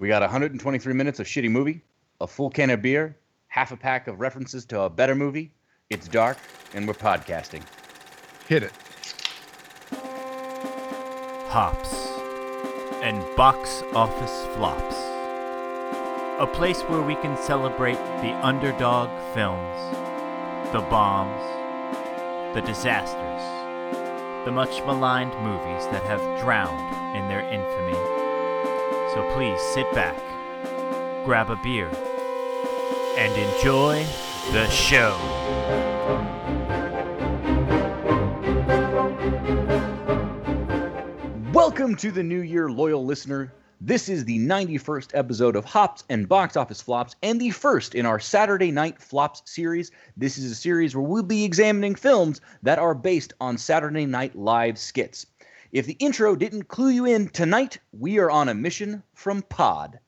We got 123 minutes of shitty movie, a full can of beer, half a pack of references to a better movie. It's dark, and we're podcasting. Hit it. Hops and box office flops. A place where we can celebrate the underdog films, the bombs, the disasters, the much maligned movies that have drowned in their infamy. So please sit back, grab a beer, and enjoy the show. Welcome to the new year, loyal listener. This is the 91st episode of Hops and Box Office Flops, and the first in our Saturday Night Flops series. This is a series where we'll be examining films that are based on Saturday Night Live skits. If the intro didn't clue you in, tonight we are on a mission from Pod.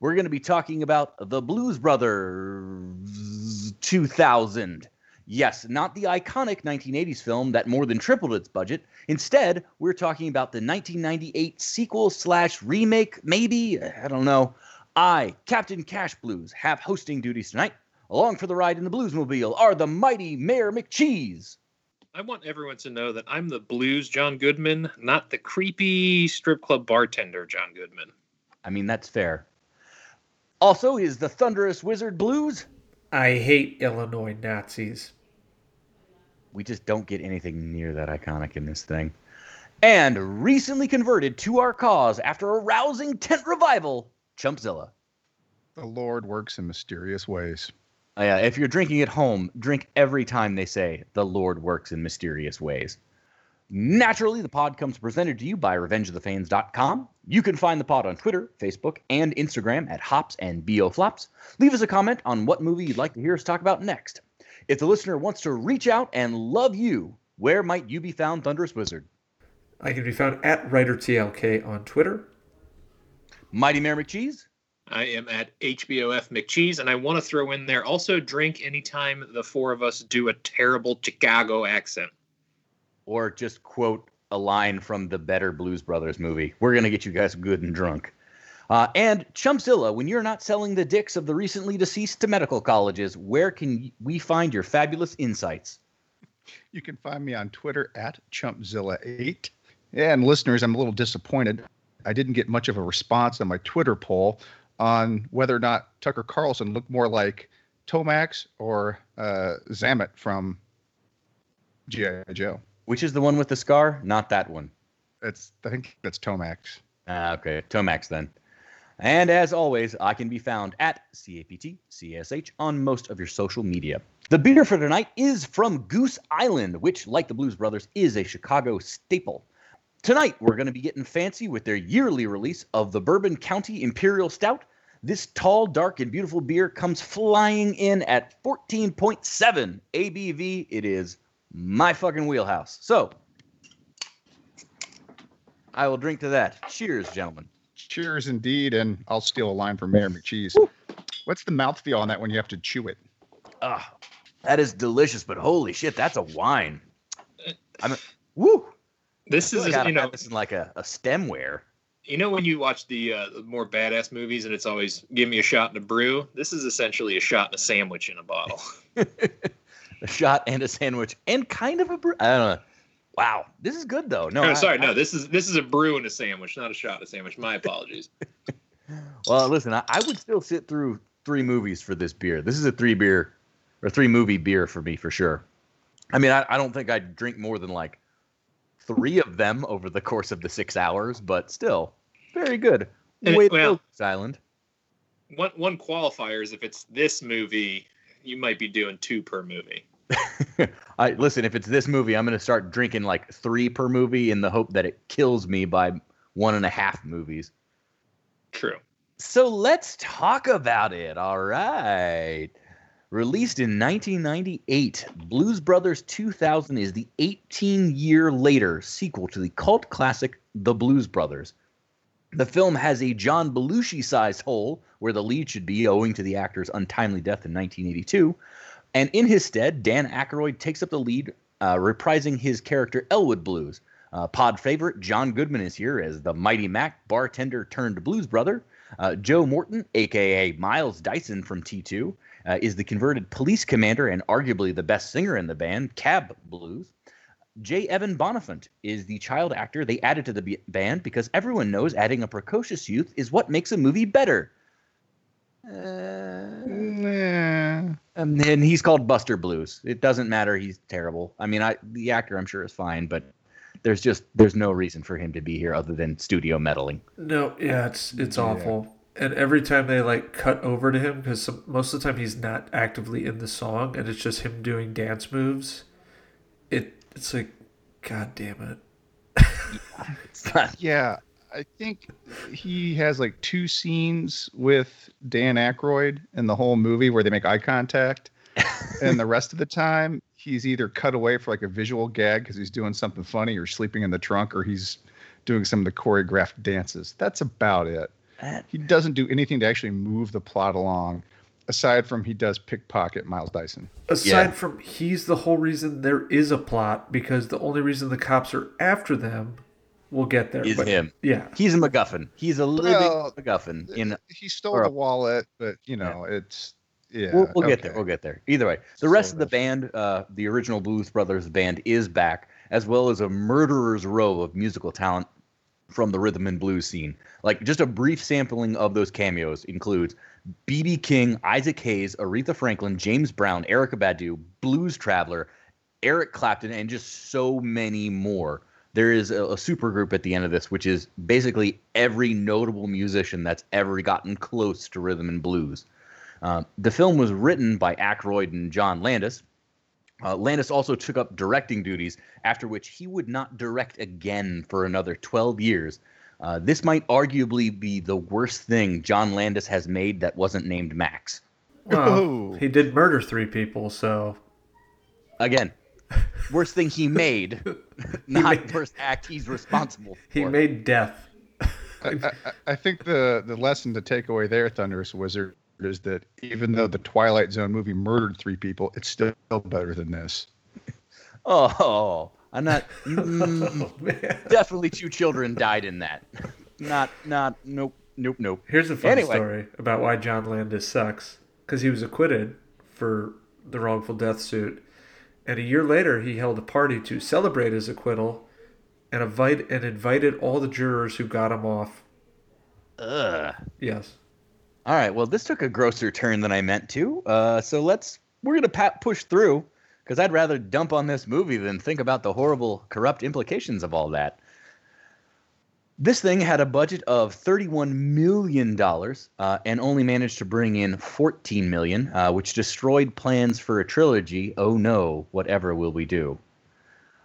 We're going to be talking about The Blues Brothers 2000. Yes, not the iconic 1980s film that more than tripled its budget. Instead, we're talking about the 1998 sequel slash remake, maybe? I don't know. I, Captain Cash Blues, have hosting duties tonight. Along for the ride in the Bluesmobile are the mighty Mayor McCheese. I want everyone to know that I'm the blues John Goodman, not the creepy strip club bartender John Goodman. I mean, that's fair. Also is the Thunderous Wizard Blues. I hate Illinois Nazis. We just don't get anything near that iconic in this thing. And recently converted to our cause after a rousing tent revival, Chumpzilla. The Lord works in mysterious ways. Oh, yeah, if you're drinking at home, drink every time they say the Lord works in mysterious ways. Naturally, the pod comes presented to you by RevengeOfTheFans.com. You can find the pod on Twitter, Facebook, and Instagram at Hops and BOFlops. Leave us a comment on what movie you'd like to hear us talk about next. If the listener wants to reach out and love you, where might you be found, Thunderous Wizard? I can be found at WriterTLK on Twitter. Mighty Mayor McCheese? I am at HBOF McCheese, and I want to throw in there also drink anytime the four of us do a terrible Chicago accent. Or just quote a line from the better Blues Brothers movie. We're going to get you guys good and drunk. Uh, and Chumpzilla, when you're not selling the dicks of the recently deceased to medical colleges, where can we find your fabulous insights? You can find me on Twitter at Chumpzilla8. And listeners, I'm a little disappointed. I didn't get much of a response on my Twitter poll on whether or not Tucker Carlson looked more like Tomax or uh, Xamot from G.I. Joe. Which is the one with the scar? Not that one. It's I think that's Tomax. Ah, okay. Tomax then. And as always, I can be found at CAPT CSH on most of your social media. The beer for tonight is from Goose Island, which, like the Blues Brothers, is a Chicago staple. Tonight, we're going to be getting fancy with their yearly release of the Bourbon County Imperial Stout. This tall, dark, and beautiful beer comes flying in at 14.7 ABV. It is my fucking wheelhouse. So, I will drink to that. Cheers, gentlemen. Cheers indeed, and I'll steal a line from Mayor McCheese. What's the mouthfeel on that when you have to chew it? Ah, that is delicious, but holy shit, that's a wine. I mean, woo. This is, like I you know, this in like a, a stemware. you know when you watch the, uh, more badass movies and it's always give me a shot and a brew. This is essentially a shot and a sandwich in a bottle. a shot and a sandwich and kind of a brew. I don't know. Wow, this is good though. No, Oh, I- sorry, I- no. This is this is a brew and a sandwich, not a shot and a sandwich. My apologies. Well, listen, I, I would still sit through three movies for this beer. This is a three beer or three movie beer for me for sure. I mean, I, I don't think I'd drink more than like three of them over the course of the six hours, but still, very good. Way to well- Island. One one qualifier is if it's this movie, you might be doing two per movie. I listen. If it's this movie, I'm going to start drinking like three per movie in the hope that it kills me by one and a half movies. True. So let's talk about it. All right. Released in 1998, Blues Brothers 2000 is the 18 year later sequel to the cult classic The Blues Brothers. The film has a John Belushi sized hole where the lead should be owing to the actor's untimely death in 1982. And in his stead, Dan Aykroyd takes up the lead, uh, reprising his character Elwood Blues. Uh, pod favorite John Goodman is here as the Mighty Mack bartender turned blues brother. Uh, Joe Morton, aka Miles Dyson from T2, uh, is the converted police commander and arguably the best singer in the band, Cab Blues. J. Evan Bonifant is the child actor they added to the b- band because everyone knows adding a precocious youth is what makes a movie better. Uh, Nah. and then he's called Buster Blues. It doesn't matter. He's terrible. I mean, I the actor I'm sure is fine, but there's just there's no reason for him to be here other than studio meddling. No, yeah, it's it's Yeah. awful. And every time they like cut over to him, because most of the time he's not actively in the song, and it's just him doing dance moves. It it's like, god damn it. Yeah, I think he has like two scenes with Dan Aykroyd in the whole movie where they make eye contact, and the rest of the time he's either cut away for like a visual gag because he's doing something funny, or sleeping in the trunk, or he's doing some of the choreographed dances. That's about it. That- He doesn't do anything to actually move the plot along, aside from he does pickpocket Miles Dyson. Aside Yeah. from he's the whole reason there is a plot, because the only reason the cops are after them, we'll get there. Is but- him. Yeah. He's a MacGuffin. He's a living Well, MacGuffin. In He stole or a- the wallet, but you know it's yeah. we'll, we'll get there. We'll get there. Either way, the rest So of the band, uh, the original Blues Brothers band, is back, as well as a murderer's row of musical talent from the rhythm and blues scene. Like just a brief sampling of those cameos includes B.B. King, Isaac Hayes, Aretha Franklin, James Brown, Erykah Badu, Blues Traveler, Eric Clapton, and just so many more. There is a, a super group at the end of this, which is basically every notable musician that's ever gotten close to rhythm and blues. Um, the film was written by Aykroyd and John Landis. Uh, Landis also took up directing duties, after which he would not direct again for another 12 years. Uh, this might arguably be the worst thing John Landis has made that wasn't named Max. Well, Oh. he did murder three people, so Again, worst thing he made, not made- worst act he's responsible for. he made death. I, I, I think the the lesson to take away there, Thunderous Wizard, is that even though the Twilight Zone movie murdered three people, it's still better than this. oh, I'm not. mm, Oh, definitely two children died in that. Not, not, nope, nope, nope. Here's a fun Anyway. story about why John Landis sucks. Because he was acquitted for the wrongful death suit, and a year later he held a party to celebrate his acquittal, and invite and invited all the jurors who got him off. Ugh. Yes. All right. Well, this took a grosser turn than I meant to. Uh, so let's we're gonna pa- push through because I'd rather dump on this movie than think about the horrible, corrupt implications of all that. This thing had a budget of thirty-one million dollars uh, and only managed to bring in fourteen million, uh, which destroyed plans for a trilogy. Oh no! Whatever will we do?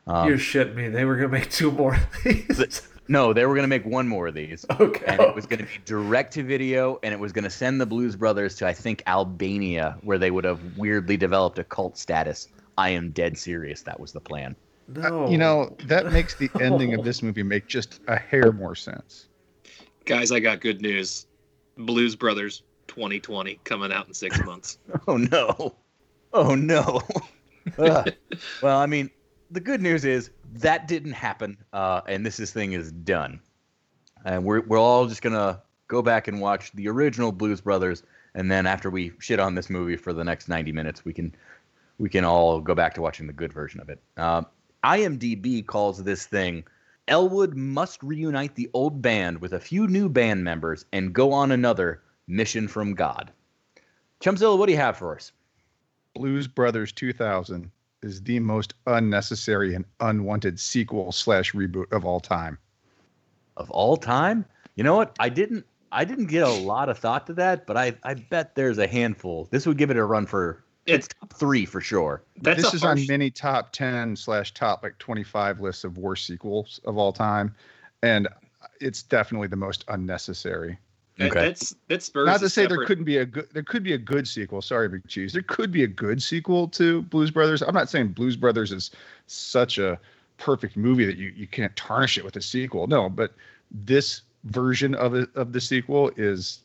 Um, You're shitting me. They were gonna make two more of these. no, they were gonna make one more of these. okay. and it was going to be direct to video and it was going to send the blues brothers to i think albania where they would have weirdly developed a cult status i am dead serious that was the plan no. Uh, you know that makes the ending of this movie make just a hair more sense. Guys, I got good news. Blues Brothers 2020 coming out in six months. oh no oh no Ugh. well i mean the good news is that didn't happen uh, and this is thing is done and we're, we're all just going to go back and watch the original blues brothers and then after we shit on this movie for the next 90 minutes we can we can all go back to watching the good version of it. Um, IMDb calls this thing Elwood must reunite the old band with a few new band members and go on another mission from God. Chumpzilla, what do you have for us? Blues Brothers 2000 is the most unnecessary and unwanted sequel slash reboot of all time. Of all time? You know what? I didn't I didn't get a lot of thought to that, but I, I bet there's a handful. This would give it a run for it's It's top three for sure. that's this is harsh, on many top 10 slash top like 25 lists of worst sequels of all time and it's definitely the most unnecessary that- Okay. That's that spurs not to say there couldn't be a good there could be a good sequel. Sorry big cheese. There could be a good sequel to blues brothers. I'm not saying blues brothers is such a perfect movie that you, you can't tarnish it with a sequel. No but this version of it of the sequel is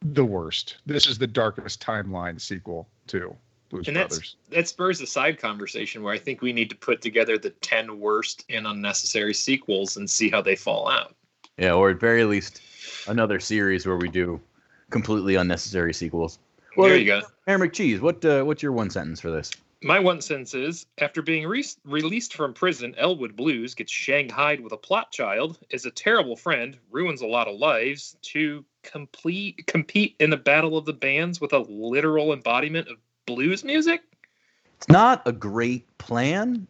the worst. This is the darkest timeline sequel to blues and that's brothers. that spurs a side conversation where I think we need to put together the 10 worst and unnecessary sequels and see how they fall out. Yeah, or at very least another series where we do completely unnecessary sequels. there you go. Aaron McCheese, what uh, what's your one sentence for this? My one sentence is after being re- released from prison, Elwood Blues gets shanghaied with a plot child, is a terrible friend, ruins a lot of lives to complete compete in the battle of the bands with a literal embodiment of blues music. It's not a great plan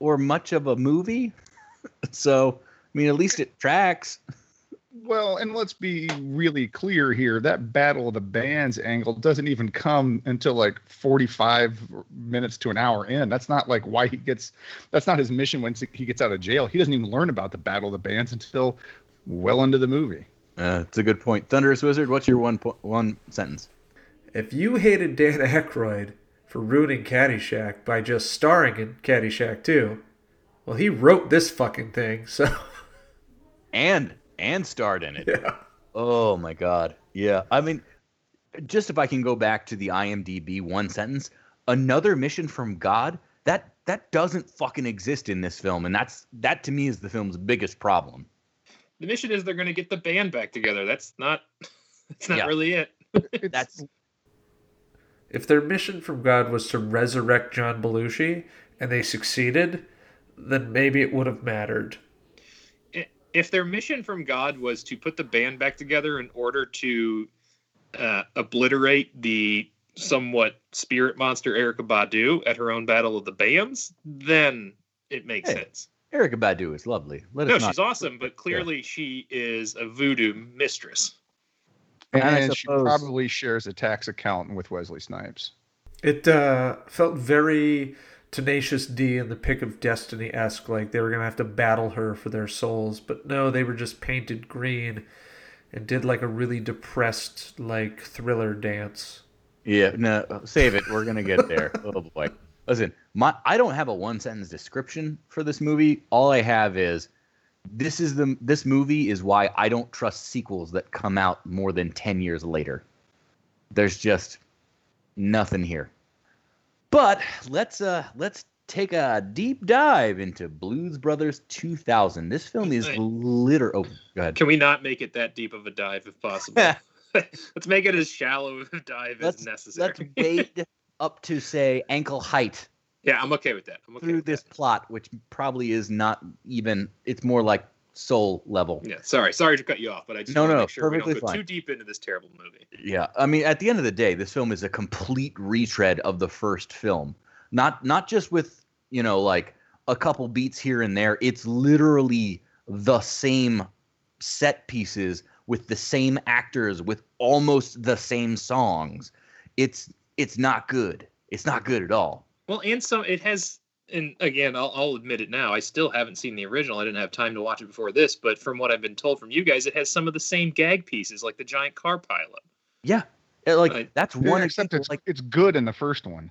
or much of a movie. so, I mean, at least it tracks. Well, and let's be really clear here. That Battle of the Bands angle doesn't even come until like 45 minutes to an hour in. That's not like why he gets, that's not his mission when he gets out of jail. He doesn't even learn about the Battle of the Bands until well into the movie. Uh, it's a good point. Thunderous Wizard, what's your one po- one sentence? If you hated Dan Aykroyd for ruining Caddyshack by just starring in Caddyshack 2, well, he wrote this fucking thing, so. And and starred in it. Yeah. Oh my god. Yeah. I mean, just if I can go back to the IMDb one sentence, another mission from God, that that doesn't fucking exist in this film and that's that to me is the film's biggest problem. The mission is they're going to get the band back together. That's not. That's not Yeah. really it. That's If their mission from God was to resurrect John Belushi and they succeeded, then maybe it would have mattered. If their mission from God was to put the band back together in order to uh, obliterate the somewhat spirit monster Erykah Badu at her own Battle of the Bands, then it makes Hey, sense. Erykah Badu is lovely. Let No, us not she's awesome, but clearly she is a voodoo mistress. And I and she probably shares a tax accountant with Wesley Snipes. It uh, felt very Tenacious D and the Pick of Destiny esque, like they were going to have to battle her for their souls. But no, they were just painted green and did like a really depressed, like thriller dance. Yeah, no, save it. We're gonna get there. oh boy. Listen, my I don't have a one sentence description for this movie. All I have is this is the this movie is why I don't trust sequels that come out more than ten years later. There's just nothing here. But let's uh let's take a deep dive into Blues Brothers 2000. This film is Hey. liter. Oh, go ahead. Can we not make it that deep of a dive if possible? Let's make it as shallow of a dive Let's as necessary. let's wade up to say ankle height yeah, I'm okay with that. I'm okay through with this that. plot, which probably is not even. It's more like soul level. Yeah, sorry, sorry to cut you off, but I just No, want to no, make sure we perfectly don't go fine. too deep into this terrible movie. Yeah, I mean, at the end of the day, this film is a complete retread of the first film. Not not just with you know like a couple beats here and there. It's literally the same set pieces with the same actors with almost the same songs. It's it's not good. It's not good at all. Well, and some it has, and again, I'll, I'll admit it now. I still haven't seen the original. I didn't have time to watch it before this, but from what I've been told from you guys, it has some of the same gag pieces, like the giant car pileup. Yeah, Uh, like Right. that's Yeah, one except example, it's like it's good in the first one.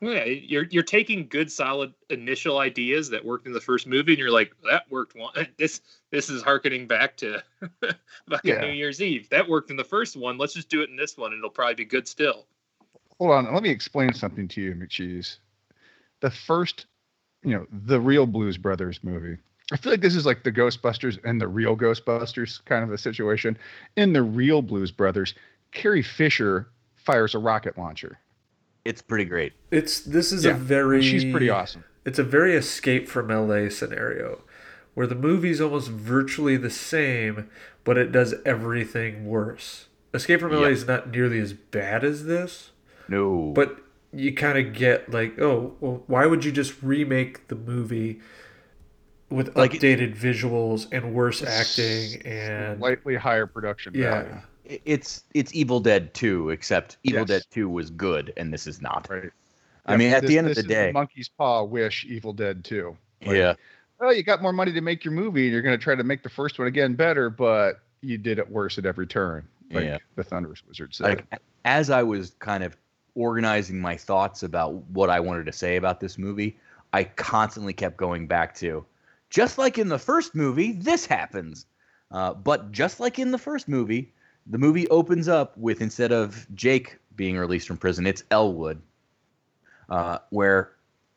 Yeah, you're you're taking good, solid initial ideas that worked in the first movie, and you're like, that worked. One. This this is harkening back to fucking Yeah. New Year's Eve. That worked in the first one. Let's just do it in this one, and it'll probably be good still. Hold on, let me explain something to you, McCheese. The first, you know, the real Blues Brothers movie. I feel like this is like the Ghostbusters and the real Ghostbusters kind of a situation. In the real Blues Brothers, Carrie Fisher fires a rocket launcher. it's pretty great. It's this is Yeah, a very She's pretty awesome. It's a very escape from LA scenario where the movie's almost virtually the same, but it does everything worse. Escape from LA Yeah. is not nearly as bad as this, No, but you kind of get like, oh, well, why would you just remake the movie with Like- updated visuals and worse acting and Slightly higher production yeah, value. It's it's Evil Dead 2, except Evil Yes. Dead 2 was good, and this is not. Right. I mean, at This- the end of the is day, Monkey's Paw wish Evil Dead 2. Like, yeah, oh, you got more money to make your movie, and you're going to try to make the first one again better, but you did it worse at every turn, like Yeah. the Thunderous Wizard said. like as I was kind of organizing my thoughts about what I wanted to say about this movie, I constantly kept going back to, just like in the first movie, this happens. Uh, but just like in the first movie, the movie opens up with instead of Jake being released from prison, it's Elwood, uh, where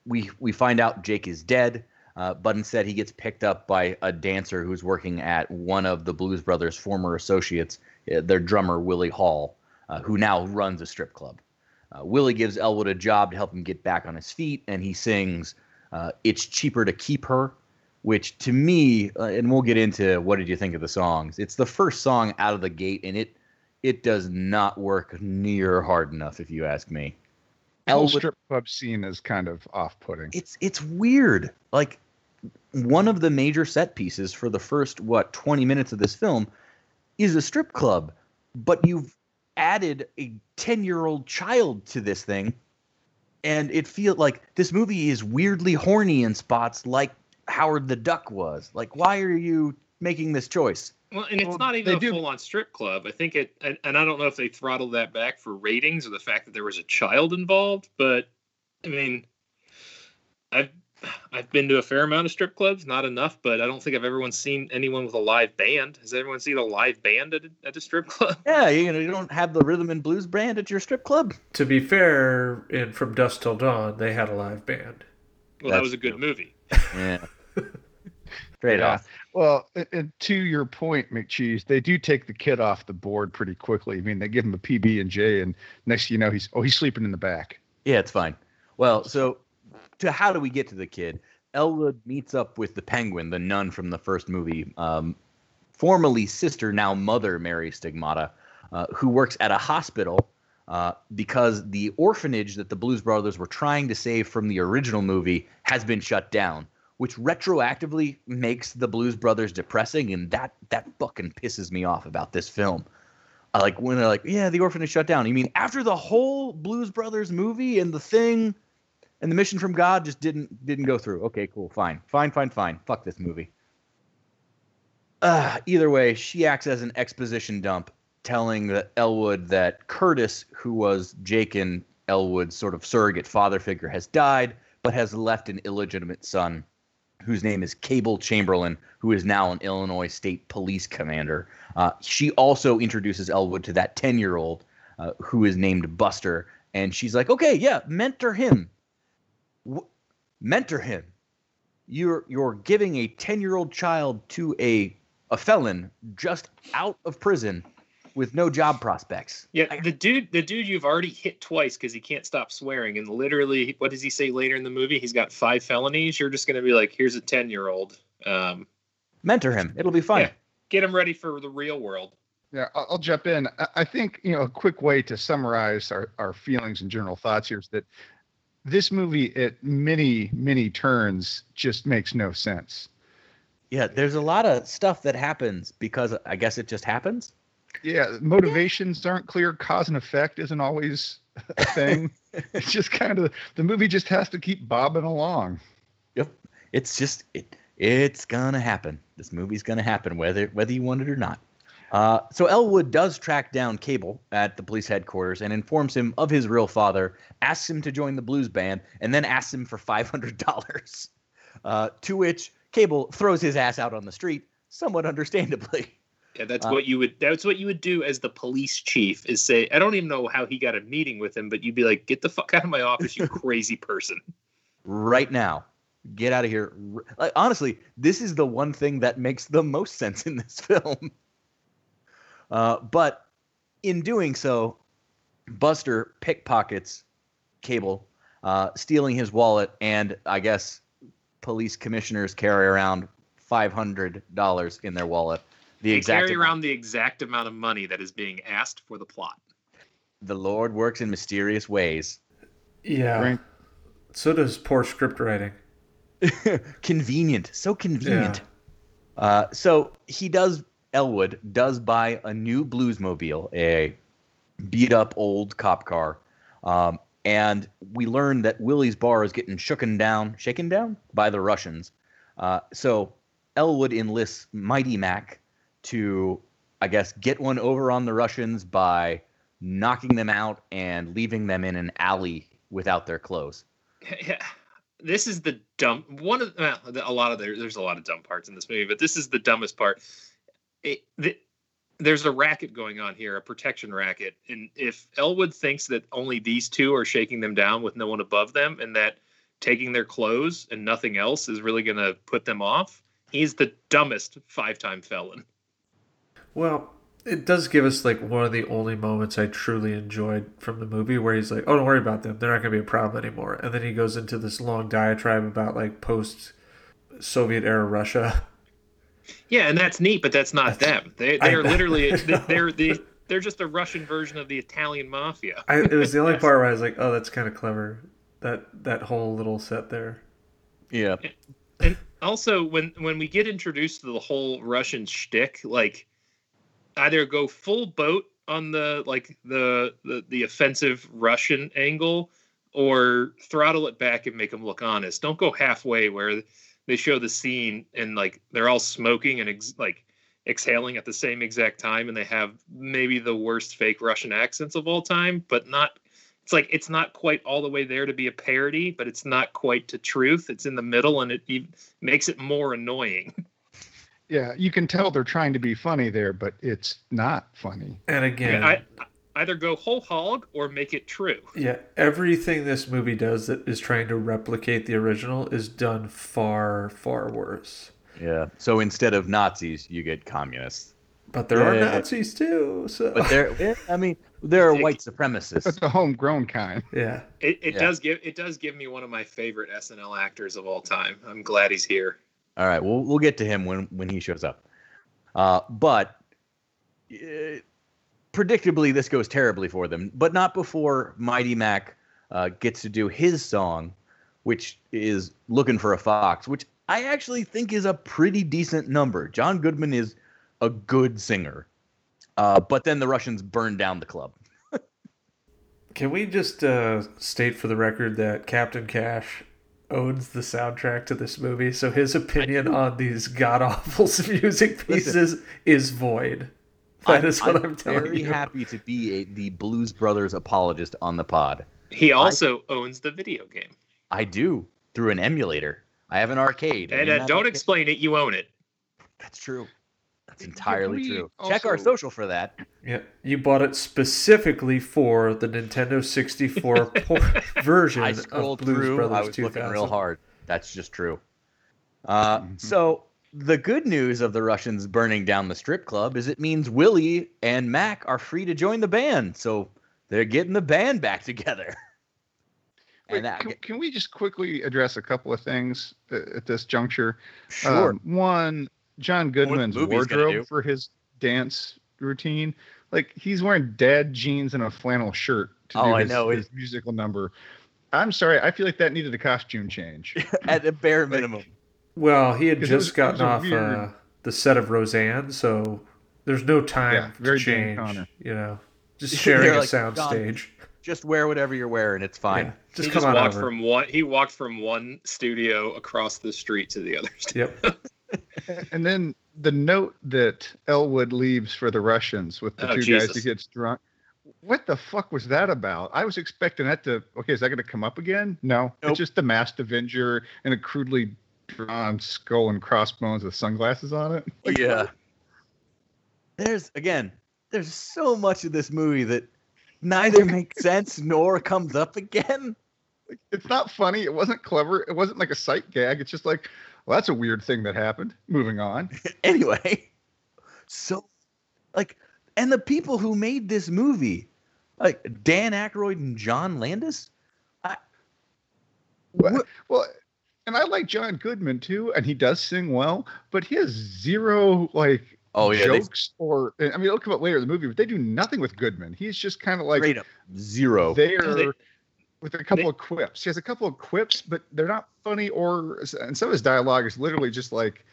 we we find out Jake is dead. Uh, but instead, he gets picked up by a dancer who's working at one of the Blues Brothers' former associates, uh, their drummer, Willie Hall, uh, who now runs a strip club. Uh, Willie gives Elwood a job to help him get back on his feet, and he sings uh, It's Cheaper to Keep Her, which to me, uh, and we'll get into what did you think of the songs, it's the first song out of the gate, and it it does not work near hard enough, if you ask me. The whole Elwood- strip club scene is kind of off-putting. it's it's weird. Like one of the major set pieces for the first what 20 minutes of this film is a strip club, but you've added a 10-year-old child to this thing and it feels like this movie is weirdly horny in spots like Howard the Duck was. Like why are you making this choice? Well, and it's Well, not even a full-on strip club. I think it, and, and I don't know if they throttled that back for ratings or the fact that there was a child involved. But I mean, I've I've been to a fair amount of strip clubs, not enough, but I don't think I've ever seen anyone with a live band. Has everyone seen a live band at a, at a strip club? Yeah, you know, you don't have the rhythm and blues brand at your strip club. To be fair, in From Dusk Till Dawn, they had a live band. Well, that was a good true. movie. Yeah. Straight Yeah. off. Well, and- and to your point, McCheese, they do take the kid off the board pretty quickly. I mean, they give him a PB and J, and next thing you know, he's oh, he's sleeping in the back. Yeah, it's fine. Well, so to how do we get to the kid? Elwood meets up with the penguin, the nun from the first movie, um, formerly sister, now mother Mary Stigmata, uh, who works at a hospital uh, because the orphanage that the Blues Brothers were trying to save from the original movie has been shut down, which retroactively makes the Blues Brothers depressing, and that that fucking pisses me off about this film. I like when they're like, yeah, the orphanage shut down. You mean after the whole Blues Brothers movie and the thing and the mission from God just didn't didn't go through. Okay, cool, fine, fine, fine, fine. Fuck this movie. Uh, either way, she acts as an exposition dump, telling the Elwood that Curtis, who was Jake and Elwood's sort of surrogate father figure, has died, but has left an illegitimate son, whose name is Cabel Chamberlain, who is now an Illinois State Police commander. Uh, she also introduces Elwood to that ten-year-old uh, who is named Buster, and she's like, "Okay, yeah, mentor him, w- mentor him. You're you're giving a ten-year-old child to a a felon just out of prison with no job prospects. Yeah, the dude, the dude you've already hit twice because he can't stop swearing, and literally, what does he say later in the movie? He's got five felonies. You're just gonna be like, here's a ten year old. Um, Mentor him. It'll be fine. Yeah. get him ready for the real world. Yeah, I'll, I'll jump in. I, I think you know a quick way to summarize our, our feelings and general thoughts here is that this movie, at many many turns, just makes no sense. Yeah, there's a lot of stuff that happens because I guess it just happens. Yeah, motivations aren't clear. Cause and effect isn't always a thing. it's just kind of the movie just has to keep bobbing along. Yep. It's just it it's gonna happen. This movie's gonna happen whether whether you want it or not. Uh, so Elwood does track down Cabel at the police headquarters and informs him of his real father, asks him to join the blues band, and then asks him for five hundred dollars. Uh, to which Cabel throws his ass out on the street, somewhat understandably. Yeah, that's Uh, what you would. That's what you would do as the police chief. Is say, I don't even know how he got a meeting with him, but you'd be like, "Get the fuck out of my office, you crazy person." right now. Get out of here. Like honestly, this is the one thing that makes the most sense in this film. Uh, but in doing so, Buster pickpockets Cabel, uh, stealing his wallet, and I guess police commissioners carry around five hundred dollars in their wallet. The They exact carry amount. around the exact amount of money that is being asked for the plot. The Lord works in mysterious ways. Yeah. Right. So does poor script writing. convenient, so convenient. Uh, so he does. Elwood does buy a new Bluesmobile, a beat up old cop car, um, and we learn that Willie's bar is getting shooken down, shaken down by the Russians. Uh, so Elwood enlists Mighty Mack to, I guess, get one over on the Russians by knocking them out and leaving them in an alley without their clothes. Yeah, this is the dumb one of well, a lot of there. There's a lot of dumb parts in this movie, but this is the dumbest part. The, there's a racket going on here, a protection racket, and if Elwood thinks that only these two are shaking them down with no one above them, and that taking their clothes and nothing else is really going to put them off, he's the dumbest five-time felon. Well, it does give us like one of the only moments I truly enjoyed from the movie where he's like, "Oh, don't worry about them; they're not going to be a problem anymore." And then he goes into this long diatribe about like post Soviet era Russia. Yeah, and that's neat, but that's not them. They they are literally they're the they're just a Russian version of the Italian mafia. I, it was the only part where I was like, "Oh, that's kind of clever." That that whole little set there. Yeah. And also, when when we get introduced to the whole Russian shtick, like either go full boat on the like the the, the offensive Russian angle, or throttle it back and make them look honest. Don't go halfway where they show the scene and like they're all smoking and ex- like exhaling at the same exact time and they have maybe the worst fake russian accents of all time but not it's like it's not quite all the way there to be a parody but it's not quite to truth it's in the middle and it, it makes it more annoying Yeah, you can tell they're trying to be funny there, but it's not funny. And again, I, either go whole hog or make it true yeah, everything this movie does that is trying to replicate the original is done far far worse. Yeah. So instead of Nazis, you get communists. But there are Nazis too. So But they're, yeah, I mean, there are white That's supremacists. the homegrown kind. yeah. it, it Yeah. does give it does give me one of my favorite snl actors of all time i'm glad he's here All right, we'll we'll get to him when when he shows up. Uh, but uh, predictably, this goes terribly for them. But not before Mighty Mack uh, gets to do his song, which is "Looking for a Fox," which I actually think is a pretty decent number. John Goodman is a good singer, uh, but then the Russians burned down the club. Can we just uh, state for the record that Captain Cash owns the soundtrack to this movie, so his opinion on these god awful music pieces is void. That is what I'm, telling very you. happy to be a, the Blues Brothers apologist on the pod. he also owns the video game I do through an emulator. I have an arcade. and uh, don't arcade- explain it you own it That's true. That's entirely we true. Check our social for that. Yeah, you bought it specifically for the Nintendo 64 version I of Blues through. Brothers I was 2000. looking real hard. That's just true. Uh, Mhm. so the good news of the Russians burning down the strip club is it means Willie and Mac are free to join the band. So they're getting the band back together. Wait, that, can, can we just quickly address a couple of things uh, at this juncture? sure. Um, one, John Goodman's movie's gonna do. wardrobe for his dance routine. Like he's wearing dad jeans and a flannel shirt to Oh, do I his, know, his musical number. I'm sorry, I feel like that needed a costume change. At the bare minimum. Well, he had just was gotten off weird- uh, the set of Roseanne, so there's no time Yeah, very to change. You know, just sharing a like, sound "John, stage. Just wear whatever you're wearing. It's fine. Yeah, just he come just on walked over. from one he walked from one studio across the street to the other Yep. and then the note that Elwood leaves for the Russians with the Oh, two guys who gets drunk. What the fuck was that about? I was expecting that to. Okay, is that going to come up again? No, Nope. it's just the masked Avenger and a crudely drawn skull and crossbones with sunglasses on it. Like, yeah. There's again, there's so much of this movie that neither makes sense nor comes up again. It's not funny. It wasn't clever. It wasn't like a sight gag. It's just like, well, that's a weird thing that happened. Moving on. anyway, so like, and the people who made this movie, like Dan Aykroyd and John Landis, Well, well, and I like John Goodman too, and he does sing well, but he has zero like oh yeah, they jokes or I mean, it'll come up later in the movie, but they do nothing with Goodman. He's just kind of like straight up zero. there they- with a couple they- of quips. He has a couple of quips, but they're not funny or and some of his dialogue is literally just like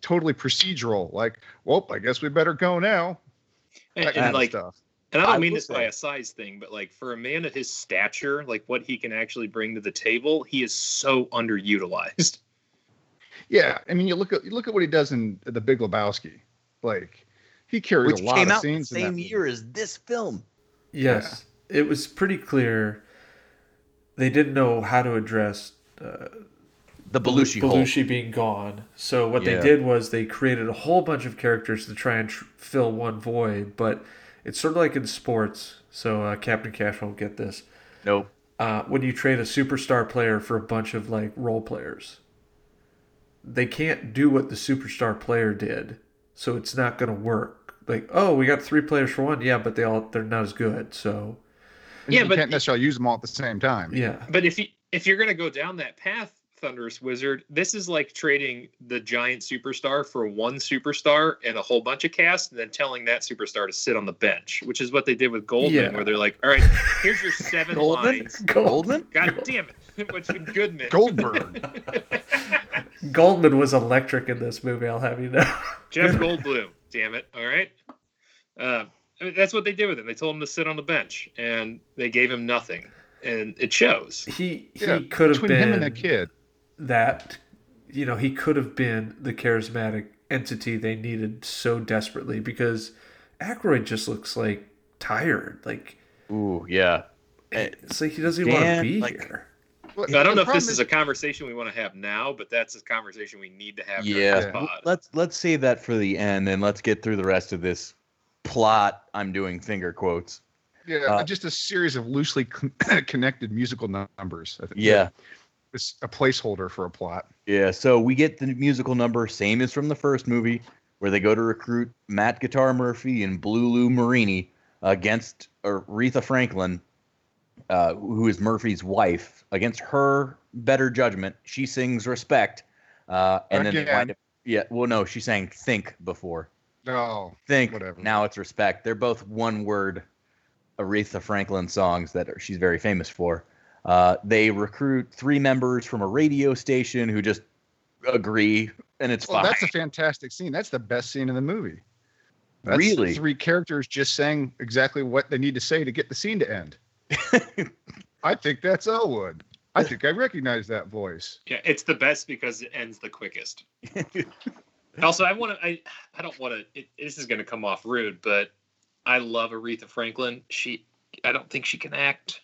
totally procedural. Like, well, I guess we better go now. and, and like stuff. And i don't I mean will this by a size thing but like for a man of his stature like what he can actually bring to the table he is so underutilized Yeah, I mean, you look at you look at what he does in The Big Lebowski. Like, he carries which a lot came of out the scenes in that same movie. year as this film. Yes, it was pretty clear they didn't know how to address uh, The Belushi hole. Belushi being gone. So what Yeah. they did was they created a whole bunch of characters to try and tr- fill one void. But it's sort of like in sports. So uh, Captain Cash won't get this. Nope. uh, when you trade a superstar player for a bunch of like role players. They can't do what the superstar player did, so it's not going to work. Like, oh, we got three players for one, yeah, but they all they're not as good. So Yeah, you but- can't necessarily use them all at the same time. yeah, But if you if you're gonna go down that path, Thunderous Wizard, this is like trading the giant superstar for one superstar and a whole bunch of cast, and then telling that superstar to sit on the bench, which is what they did with Goldman, Yeah. where they're like, "All right, here's your seven Goldman? lines." Goldman? God damn it, what's your Goodman? Goldberg. Goldman was electric in this movie. I'll have you know. Jeff Goldblum. Damn it. All right. Uh, I mean, that's what they did with him. They told him to sit on the bench, and they gave him nothing, and it shows. He he Yeah, could have Between been him and the kid. That. You know, he could have been the charismatic entity they needed so desperately because Aykroyd just looks like tired. Like Ooh, yeah. Eh, it's like he doesn't even want to be like- here. Well, I don't know if this problem is a conversation we want to have now, but that's a conversation we need to have. Yeah. this pod. Let's let's save that for the end and let's get through the rest of this plot. I'm doing finger quotes. Yeah, Uh, just a series of loosely con- connected musical numbers. I think. Yeah. It's a placeholder for a plot. Yeah, so we get the musical number, same as from the first movie, where they go to recruit Matt Guitar Murphy and Blue Lou Marini against Aretha Franklin, uh, who is Murphy's wife. Against her better judgment, she sings "Respect," uh, and then Again. wind up. Yeah, well, no, she sang "Think" before. Oh, Think. Whatever. Now it's "Respect." They're both one-word Aretha Franklin songs that are, she's very famous for. Uh, they recruit three members from a radio station who just agree, and it's well, fine. that's a fantastic scene. That's the best scene in the movie. That's Really? Three characters just saying exactly what they need to say to get the scene to end. I think that's Elwood. I think I recognize that voice. Yeah, it's the best because it ends the quickest. also, I want to. I I don't want to. This is going to come off rude, but I love Aretha Franklin. She. I don't think she can act.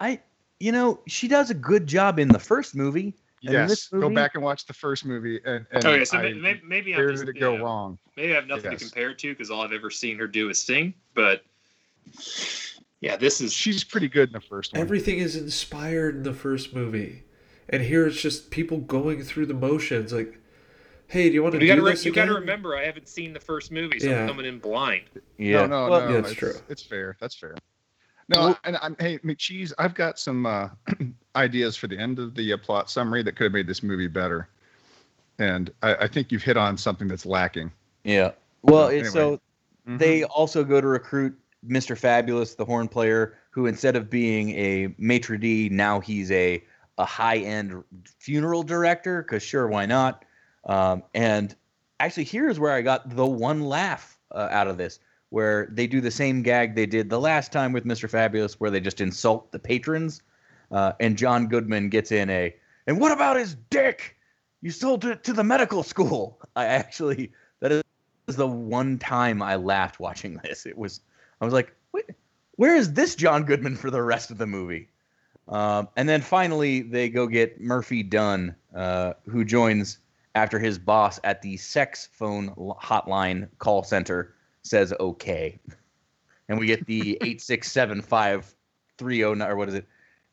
I, you know, she does a good job in the first movie. And Yes, this go back and watch the first movie, and, and Okay, so I, maybe, maybe I'm where just did it go yeah, wrong? Maybe I have nothing Yes. to compare it to because all I've ever seen her do is sing. But yeah, this is She's pretty good in the first one. Everything is inspired in the first movie, and here it's just people going through the motions. Like, hey, do you want to you do got to this you got to remember I haven't seen the first movie, so Yeah. I'm coming in blind. Yeah, No, no, Well, no. Yeah, it's it's true. It's fair. That's fair. No, Well- and I'm hey McCheese. I've got some uh, ideas for the end of the uh, plot summary that could have made this movie better, and I, I think you've hit on something that's lacking. yeah. Well, So, it's so Mhm. they also go to recruit Mr. Fabulous, the horn player, who instead of being a maitre d, now he's a a high end funeral director. Because sure, why not? Um, and actually, here's where I got the one laugh uh, out of this, where they do the same gag they did the last time with Mr. Fabulous, where they just insult the patrons, uh, and John Goodman gets in a. And what about his dick? You sold it to the medical school. I actually that is the one time I laughed watching this. It was I was like, where is this John Goodman for the rest of the movie? Um, and then finally they go get Murphy Dunne, uh, who joins after his boss at the sex phone hotline call center says okay, and we get the eight six seven five three zero nine or what is it?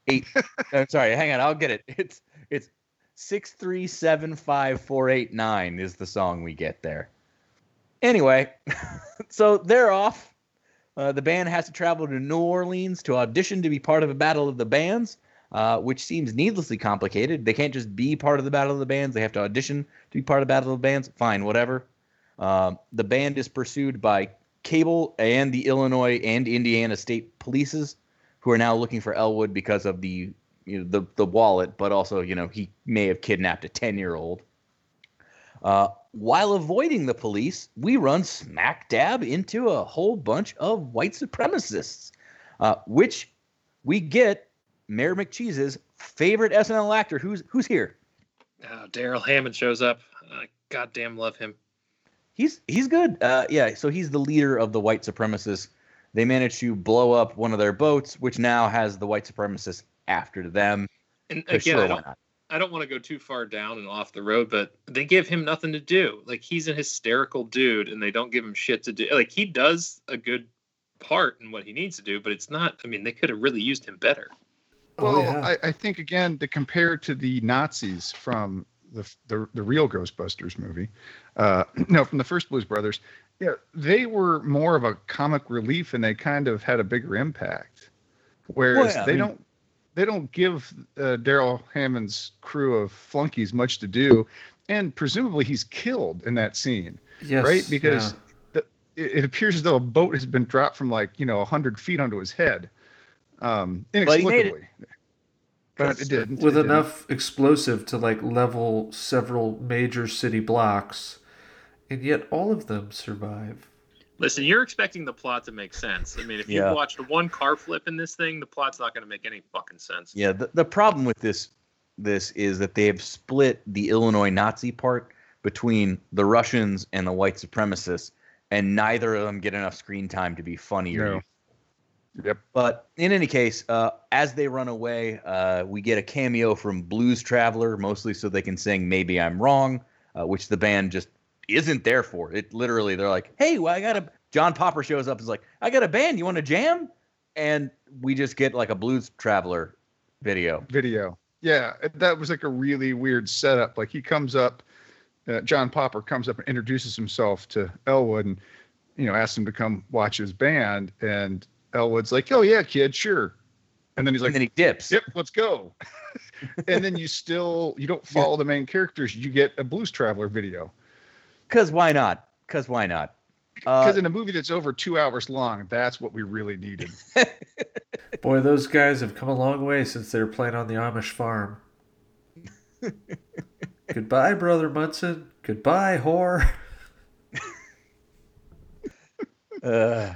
Eight. I'm sorry, hang on, I'll get it. It's it's six three seven five four eight nine is the song we get there. Anyway, so they're off. Uh, the band has to travel to New Orleans to audition to be part of a battle of the bands, uh, which seems needlessly complicated. They can't just be part of the battle of the bands; they have to audition to be part of the battle of the bands. Fine, whatever. Um, the band is pursued by Cabel and the Illinois and Indiana state polices, who are now looking for Elwood because of the you know, the the wallet, but also you know he may have kidnapped a ten year old. Uh, while avoiding the police, we run smack dab into a whole bunch of white supremacists, uh, which we get Mayor McCheese's favorite SNL actor. Who's who's here? Oh, Darrell Hammond shows up. I goddamn love him. He's he's good. Uh, yeah, so he's the leader of the white supremacists. They managed to blow up one of their boats, which now has the white supremacists after them. And again, sure, I don't not? I don't want to go too far down and off the road, but they give him nothing to do. Like he's an hysterical dude, and they don't give him shit to do. Like he does a good part in what he needs to do, but it's not. I mean, they could have really used him better. Well, oh yeah. I, I think again to compare to the Nazis from the the, the real Ghostbusters movie, uh, no, from the first Blues Brothers, yeah, they were more of a comic relief and they kind of had a bigger impact. Whereas yeah, I they mean- don't they don't give uh, Darrell Hammond's crew of flunkies much to do, and presumably he's killed in that scene, yes, right? Because yeah. the, it, it appears as though a boat has been dropped from like you know hundred feet onto his head, um, But he made it. Inexplicably. But it didn't. with it didn't. enough explosive to like level several major city blocks, and yet all of them survive. Listen, you're expecting the plot to make sense. I mean, if Yeah. you watched one car flip in this thing, the plot's not going to make any fucking sense. Yeah, the, the problem with this this is that they have split the Illinois Nazi part between the Russians and the white supremacists, and neither of them get enough screen time to be funny or No. useful. Yep. But in any case, uh, as they run away, uh, we get a cameo from Blues Traveler, mostly so they can sing "Maybe I'm Wrong," uh, which the band just isn't there for. It literally, they're like, "Hey, well, I got a." John Popper shows up, and is like, "I got a band. You want to jam?" And we just get like a Blues Traveler video. video. Yeah, that was like a really weird setup. Like he comes up, uh, John Popper comes up and introduces himself to Elwood, and you know asks him to come watch his band, and Elwood's like, "Oh yeah, kid, sure." And then he's like, and then he dips. "Yep, let's go." and then you still you don't follow the main characters. You get a Blues Traveler video Cause why not? Cause why not? because Uh, in a movie that's over two hours long, that's what we really needed. Boy, those guys have come a long way since they were playing on the Amish farm. Goodbye, brother Munson. Goodbye, whore. uh,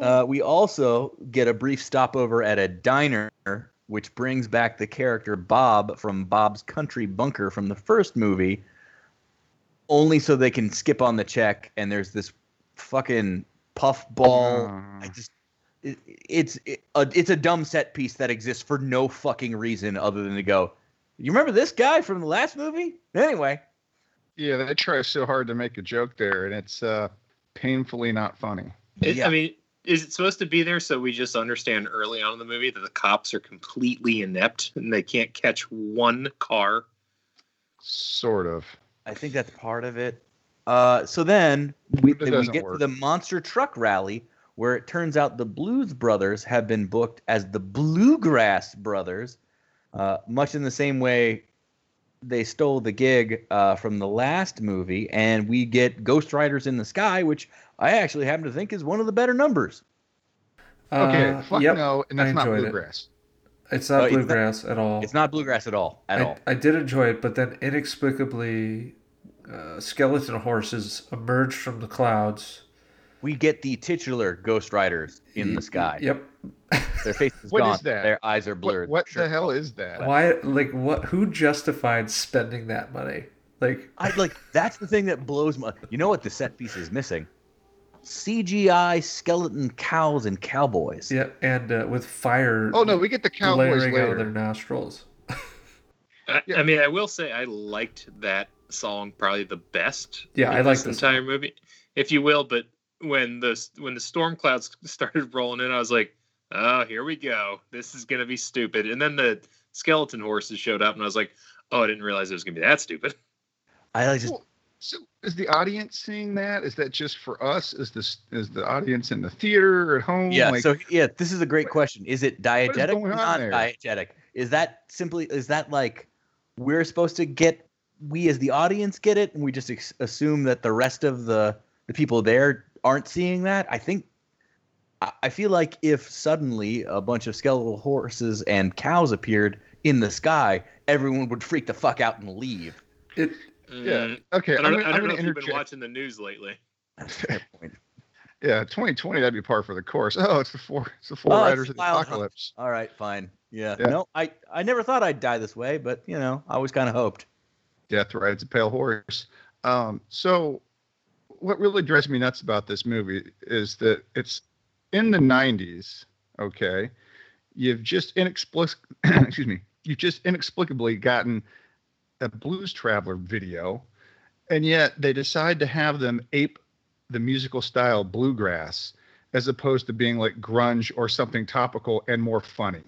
uh, we also get a brief stopover at a diner, which brings back the character Bob from Bob's Country Bunker from the first movie, only so they can skip on the check. And there's this fucking puffball. I just. It, it's it, a, it's a dumb set piece that exists for no fucking reason other than to go. You remember this guy from the last movie? Anyway, yeah, they try so hard to make a joke there, and it's uh, painfully not funny. It, Yeah. I mean, is it supposed to be there so we just understand early on in the movie that the cops are completely inept and they can't catch one car? Sort of. I think that's part of it. Uh, so then we, then we doesn't get to the monster truck rally where it turns out the Blues Brothers have been booked as the Bluegrass Brothers, uh, much in the same way they stole the gig uh, from the last movie, and we get Ghost Riders in the Sky, which I actually happen to think is one of the better numbers. Okay, Uh, fuck yep, no, and I that's not enjoyed it. bluegrass. It's Uh, not it's not- bluegrass at all. It's not bluegrass at all. At I, all. I did enjoy it, but then inexplicably, uh, skeleton horses emerged from the clouds. We get the titular Ghost Riders in the sky. Yep. Their face is What gone. is that? Their eyes are blurred. what Sure. the hell is that? Why? Like, what? Who justified spending that money? Like, I like that's the thing that blows my. You know what the set piece is missing? CGI skeleton cows and cowboys. yeah, and uh, with fire. Oh no, we get the cowboys blaring out of their nostrils. I, Yeah. I mean, I will say I liked that song probably the best. Yeah, I like this this entire movie, if you will. But when the when the storm clouds started rolling in, I was like, "Oh, here we go. This is gonna be stupid." And then the skeleton horses showed up, and I was like, "Oh, I didn't realize it was gonna be that stupid." I like just Well, So is the audience seeing that? Is that just for us? Is this is the audience in the theater or at home? yeah. Like, so yeah, this is a great question. Is it diegetic going or on not there? diegetic? Is that simply is that like we're supposed to get we as the audience get it and we just ex- assume that the rest of the the people there aren't seeing that? I think I- I feel like if suddenly a bunch of skeletal horses and cows appeared in the sky, everyone would freak the fuck out and leave. It. yeah. Mm, Okay, I I'm don't, gonna, I don't gonna know if you've been watching the news lately. That's fair point. Yeah, 2020 that'd be par for the course. Oh, it's the four, it's the four Oh, it's riders of the Wild Hunt. apocalypse. All right, fine. Yeah. Yeah. No, I I never thought I'd die this way, but you know, I always kind of hoped. Death rides a pale horse. Um, so, what really drives me nuts about this movie is that it's in the 90s. Okay, you've just inexplic- excuse me, you've just inexplicably gotten a Blues Traveler video, and yet they decide to have them ape the musical style bluegrass as opposed to being like grunge or something topical and more funny.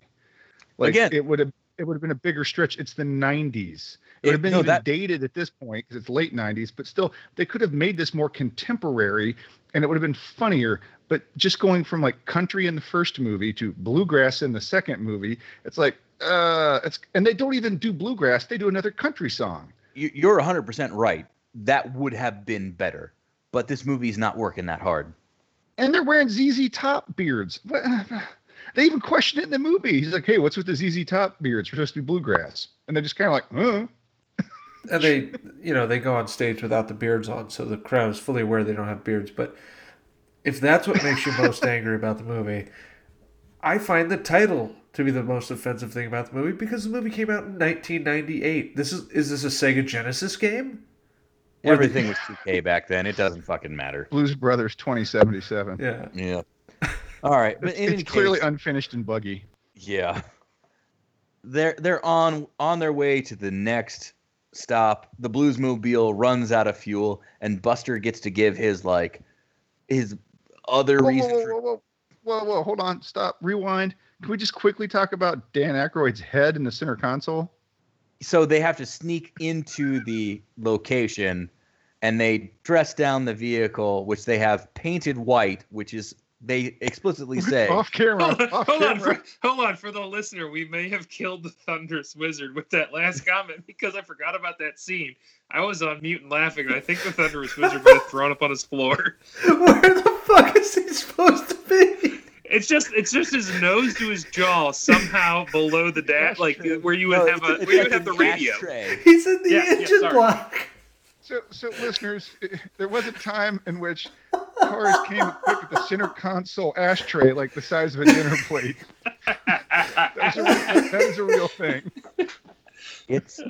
Like Again- it would have it would have been a bigger stretch. It's the 90s. It would have been no, even that- dated at this point because it's late 90s, but still they could have made this more contemporary and it would have been funnier. But just going from like country in the first movie to bluegrass in the second movie, it's like uh it's and they don't even do bluegrass, they do another country song. You- You're 100% right. That would have been better. But this movie's not working that hard. And they're wearing ZZ Top beards. What- They even question it in the movie. He's like, "Hey, what's with the ZZ Top beards? We're supposed to be bluegrass." And they're just kind of like, "Huh." And they, you know, they go on stage without the beards on, so the crowd is fully aware they don't have beards. But if that's what makes you most angry about the movie, I find the title to be the most offensive thing about the movie because the movie came out in 1998. This is is this a Sega Genesis game? Everything was 2K back then. It doesn't fucking matter. Blues Brothers 2077. Yeah. Yeah. All right, but It's, it's clearly case, unfinished and buggy. yeah. They're they're on on their way to the next stop. The Bluesmobile runs out of fuel, and Buster gets to give his like his other Whoa, reason whoa, for whoa, whoa, whoa, whoa, hold on, stop, rewind. Can we just quickly talk about Dan Aykroyd's head in the center console? so they have to sneak into the location and they dress down the vehicle which they have painted white which is they explicitly say off camera, Hold on, off hold on, for, hold on, for the listener, we may have killed the thunderous wizard with that last comment because I forgot about that scene. I was on mute and laughing, and I think the thunderous wizard might have thrown up on his floor. Where the fuck is he supposed to be? It's just, it's just his nose to his jaw somehow below the dash, like where you would No, have a, where you would have the radio. ashtray. He's in the Yeah, yeah, engine sorry. block. So, so listeners, there was a time in which cars came equipped with a center console ashtray like the size of a dinner plate. That is a, real- that is a real thing. it's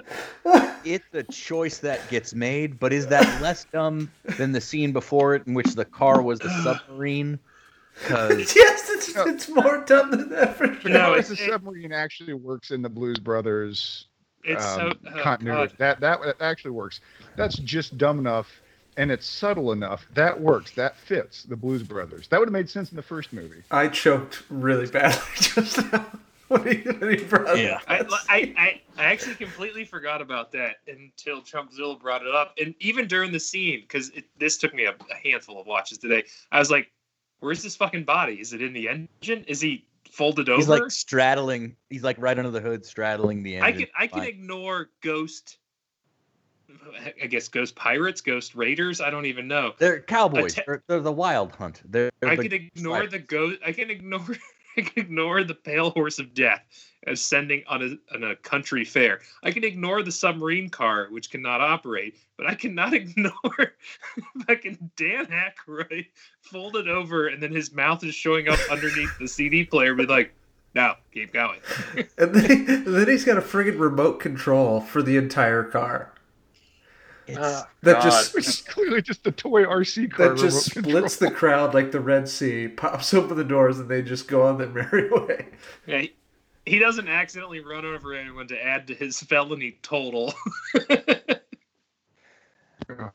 it's a choice that gets made but is that less dumb than the scene before it in which the car was the submarine Yes, it's, it's more dumb than that for sure. No, How it's- the submarine actually works in the Blues Brothers It's um, so oh, continuity. God. That, that that actually works. That's just dumb enough, and it's subtle enough. That works. That fits the Blues Brothers. That would have made sense in the first movie. I choked really badly just now when he, when he brought Yeah. I, I, I, I actually completely forgot about that until Chumpzilla brought it up. And even during the scene, because this took me a, a handful of watches today, I was like, where's this fucking body? Is it in the engine? Is he folded over? he's like straddling he's like right under the hood straddling the engine I can I can Fine. ignore ghost I guess ghost pirates, ghost raiders, I don't even know. they're cowboys they're, they're the wild hunt they're, they're I the can ignore sliders. the ghost I can ignore I can ignore the pale horse of death ascending on a on a country fair. I can ignore the submarine car, which cannot operate, but I cannot ignore fucking Dan Aykroyd folded over and then his mouth is showing up underneath the CD player, be like, no, keep going. And then, and then he's got a friggin' remote control for the entire car. It's- ah, That just Which is clearly just the toy RC car. that just remote splits the crowd like the Red Sea, pops open the doors, and they just go on their merry way. Yeah, he, he doesn't accidentally run over anyone to add to his felony total. Oh,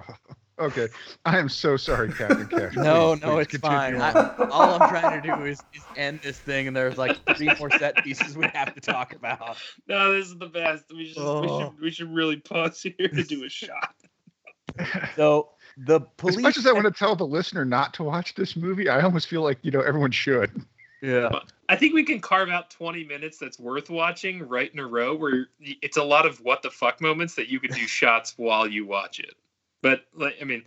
okay, I am so sorry, Captain Cash. no Please, no please it's continue fine. I, all i'm trying to do is, is end this thing and there's like three more set pieces we have to talk about no, this is the best. We should, we Oh. should we should really pause here to do a shot. so the As police much as I want to tell the listener not to watch this movie, I almost feel like you know everyone should. yeah I think we can carve out 20 minutes that's worth watching right in a row where it's a lot of what the fuck moments that you could do shots while you watch it. But like, I mean,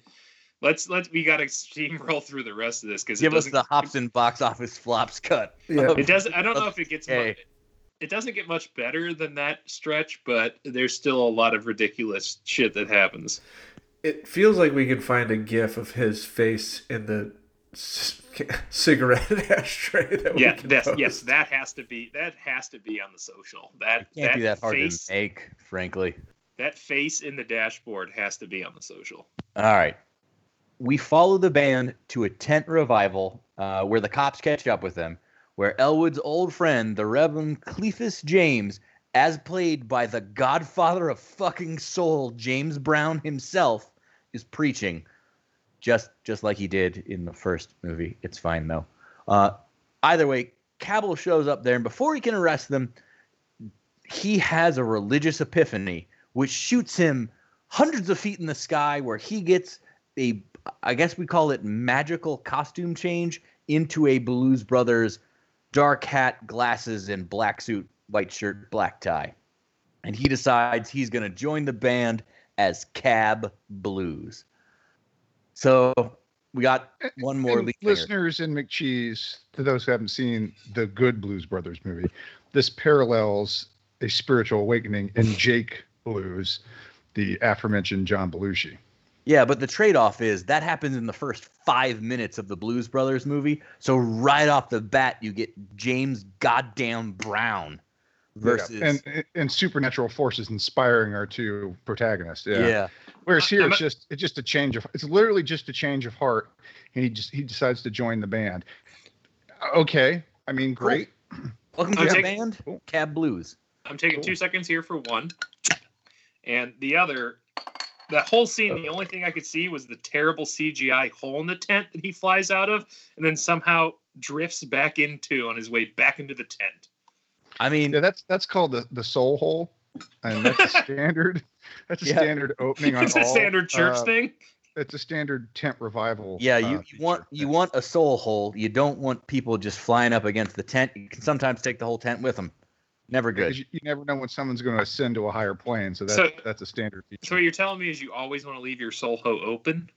let's let's we got to steamroll through the rest of this because it give us doesn't the Hops and box office flops cut Yeah. it doesn't I don't know if it gets Okay. much, it doesn't get much better than that stretch, but there's still a lot of ridiculous shit that happens. It feels like we can find a gif of his face in the c- cigarette ashtray that we Yeah, can that's, post. yes, that has to be that has to be on the social. That can't be that hard face to make frankly that face in the dashboard has to be on the social. All right. We follow the band to a tent revival uh, where the cops catch up with them, where Elwood's old friend, the Reverend Cleophas James, as played by the godfather of fucking soul, James Brown himself, is preaching. Just just like he did in the first movie. It's fine though. Uh, either way, Cabel shows up there, and before he can arrest them, he has a religious epiphany, which shoots him hundreds of feet in the sky, where he gets a, I guess we call it magical costume change into a Blues Brothers dark hat, glasses, and black suit, white shirt, black tie. And he decides he's going to join the band as Cab Blues. So we got one more And listeners in McCheese, to those who haven't seen the good Blues Brothers movie, this parallels a spiritual awakening in Jake Blues, the aforementioned John Belushi. Yeah, but the trade-off is that happens in the first five minutes of the Blues Brothers movie. So right off the bat, you get James Goddamn Brown versus Yeah, and and supernatural forces inspiring our two protagonists. Yeah. yeah. Whereas uh, here it's just it's just a change of it's literally just a change of heart, and he just he decides to join the band. Uh, okay, I mean, great. Welcome to I'm the taking- band, Cool. Cab Blues. I'm taking Cool. two seconds here for one, and the other. That whole scene, the only thing I could see was the terrible CGI hole in the tent that he flies out of, and then somehow drifts back into on his way back into the tent. I mean, Yeah, that's that's called the the soul hole, and that's a standard. That's a Yeah. standard opening on It's a all, standard church uh, thing. It's a standard tent revival. yeah, uh, you, you want feature. you want a soul hole. You don't want people just flying up against the tent. You can sometimes take the whole tent with them. Never Because good. You, you never know when someone's going to ascend to a higher plane, so that's So- that's a standard feature. So what you're telling me is you always want to leave your soul hole open?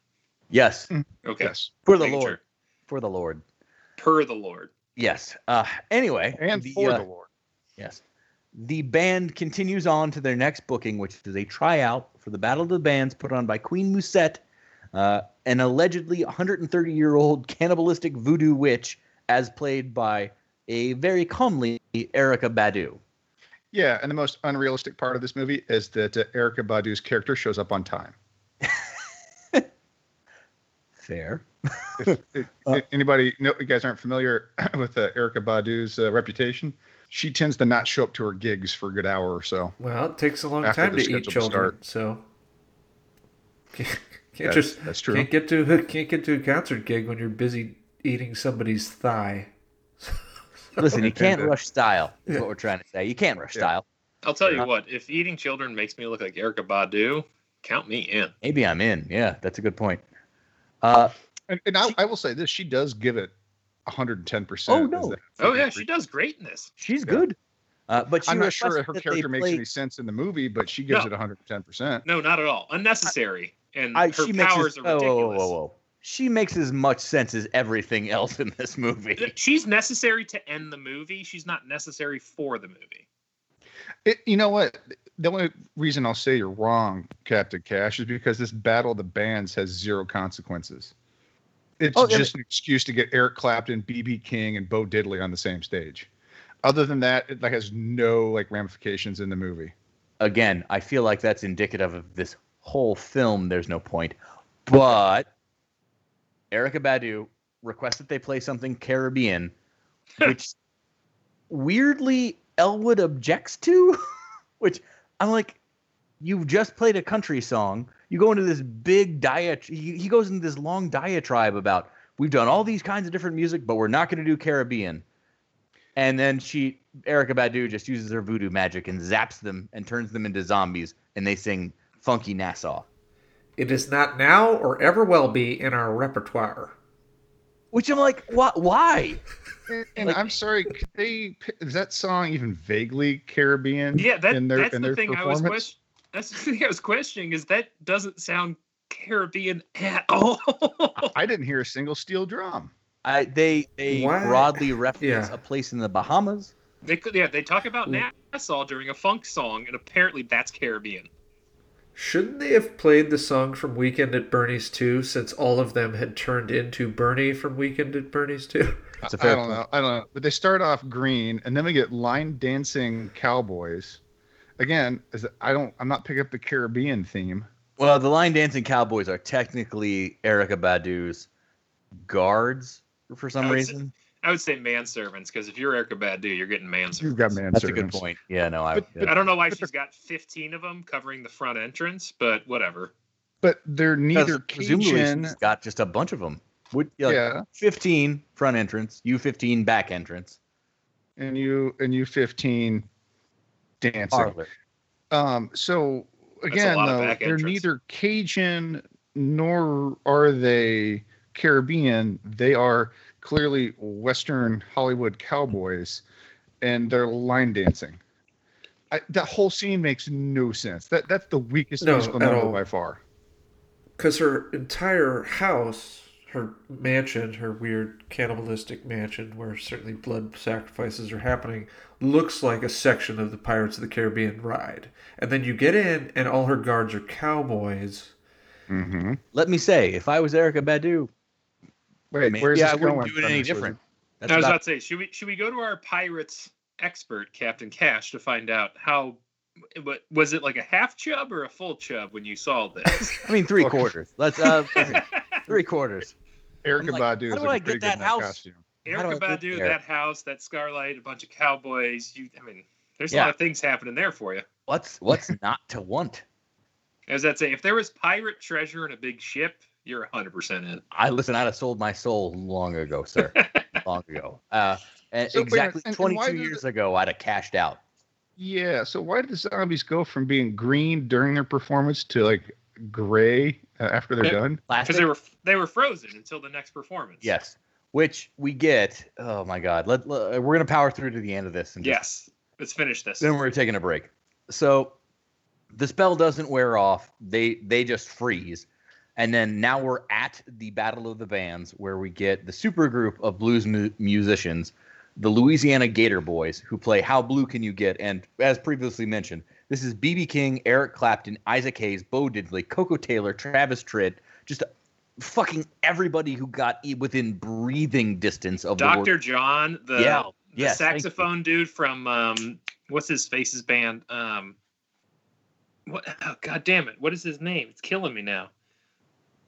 Yes, Okay. Yes, for the Making Lord. sure. For the Lord. Per the Lord. Yes. Uh, anyway, and the, for uh, the Lord. Yes. The band continues on to their next booking, which is a tryout for the Battle of the Bands put on by Queen Mousette, uh, an allegedly 130 year old cannibalistic voodoo witch, as played by a very comely Erykah Badu. Yeah, and the most unrealistic part of this movie is that uh, Erykah Badu's character shows up on time. Fair. If, if- Uh, anybody, no, you guys aren't familiar with uh, Erykah Badu's uh, reputation. She tends to not show up to her gigs for a good hour or so. Well, it takes a long time to eat scheduled children, so can't, can't That's, just that's true. can't get to can't get to a concert gig when you're busy eating somebody's thigh. Listen, you can't rush style, is Yeah. what we're trying to say. You can't rush Yeah. style. I'll tell you what, if eating children makes me look like Erykah Badu, count me in. Maybe I'm in. Yeah, that's a good point. Uh, And, and I, I will say this: she does give it 110. Oh, no. Oh yeah, she does great in this. she's Yeah. good. Uh, but she I'm not sure requested her character makes play- any sense in the movie, but she gives No. it 110. percent No, not at all. Unnecessary. And I, her she makes powers as, are whoa, whoa, ridiculous. whoa, whoa, whoa. She makes as much sense as everything else in this movie. She's necessary to end the movie. She's not necessary for the movie. It, you know what? The only reason I'll say you're wrong, Captain Cash, is because this battle of the bands has zero consequences. It's Oh, yeah, just an excuse to get Eric Clapton, BB King, and Bo Diddley on the same stage. Other than that, it like has no like ramifications in the movie. Again, I feel like that's indicative of this whole film. There's no point. But Erykah Badu requests that they play something Caribbean, which weirdly Elwood objects to. which I'm like, you've just played a country song. You go into this big diet. He, he goes into this long diatribe about we've done all these kinds of different music, but we're not going to do Caribbean. And then she, Erykah Badu, just uses her voodoo magic and zaps them and turns them into zombies, and they sing "Funky Nassau," It is not now or ever will be in our repertoire. which I'm like, why? Why? And, and Like- I'm sorry, could they is that song even vaguely Caribbean? Yeah, that, in their, that's in the their thing I was performance? question- That's the thing I was questioning is that doesn't sound Caribbean at all. I didn't hear a single steel drum. I they they Why? broadly reference Yeah. a place in the Bahamas. they could, yeah, they talk about. Nassau during a funk song, and apparently that's Caribbean. Shouldn't they have played the song from Weekend at Bernie's too, since all of them had turned into Bernie from Weekend at Bernie's too? It's a I fair don't point. know. I don't know. But they start off green, and then we get line dancing cowboys. Again, is I don't. I'm not picking up the Caribbean theme. Well, the line dancing cowboys are technically Erykah Badu's guards for some I would say- reason. I would say manservants because if you're Erykah Badu, you're getting manservants. You've got man That's a good point. Yeah, no, I. But- yeah. I don't know why she's got 15 of them covering the front entrance, but whatever. But they're neither presumably Cajun. she's got just a bunch of them. Would like, Yeah, 15 front entrance, U15 back entrance. and you and you 15 dancing. Parlor. Um, so again, though, they're entrance. neither Cajun nor are they Caribbean. They are clearly Western Hollywood cowboys, and they're line dancing. I, that whole scene makes no sense. That that's the weakest No, musical at number by far. because her entire house, her mansion, her weird cannibalistic mansion where certainly blood sacrifices are happening, looks like a section of the Pirates of the Caribbean ride. And then you get in, and all her guards are cowboys. Mm-hmm. Let me say, if I was Erykah Badu, Wait, maybe where's I this wouldn't going? do it any different. That's I was about- about to say, should we should we go to our pirates expert, Captain Cash, to find out how what was it like a half chub or a full chub when you saw this? I mean, three quarters. Let's uh, listen, three quarters. Erica I'm like, Badu how is do I like get pretty good that house? costume. How do Erica get Badu, there? that house, that Scarlight, a bunch of cowboys. You, I mean, there's a lot of things happening there for you. What's what's not to want? As I'd say, if there was pirate treasure in a big ship, you're 100 percent in. I listen. I'd have sold my soul long ago, sir. long ago. Uh, So, wait a minute, exactly and- and 22 why does years it- ago, I'd have cashed out. Yeah. So why did the zombies go from being green during their performance to like gray uh, after they're done? Because they were they were frozen until the next performance. Yes. Which we get. Oh my God. Let, let- we're gonna power through to the end of this and just Yes. Let's finish this. then we're taking a break. So the spell doesn't wear off. They they just freeze. And then now we're at the Battle of the Bands where we get the super group of blues mu- musicians, the Louisiana Gator Boys, who play How Blue Can You Get? And as previously mentioned, this is B.B. King, Eric Clapton, Isaac Hayes, Bo Diddley, Koko Taylor, Travis Tritt, just fucking everybody who got within breathing distance of the. Dr. John, the, Yeah, the yes, saxophone dude from um, what's his face's band? Um, what? Oh, God damn it! What is his name? It's killing me now.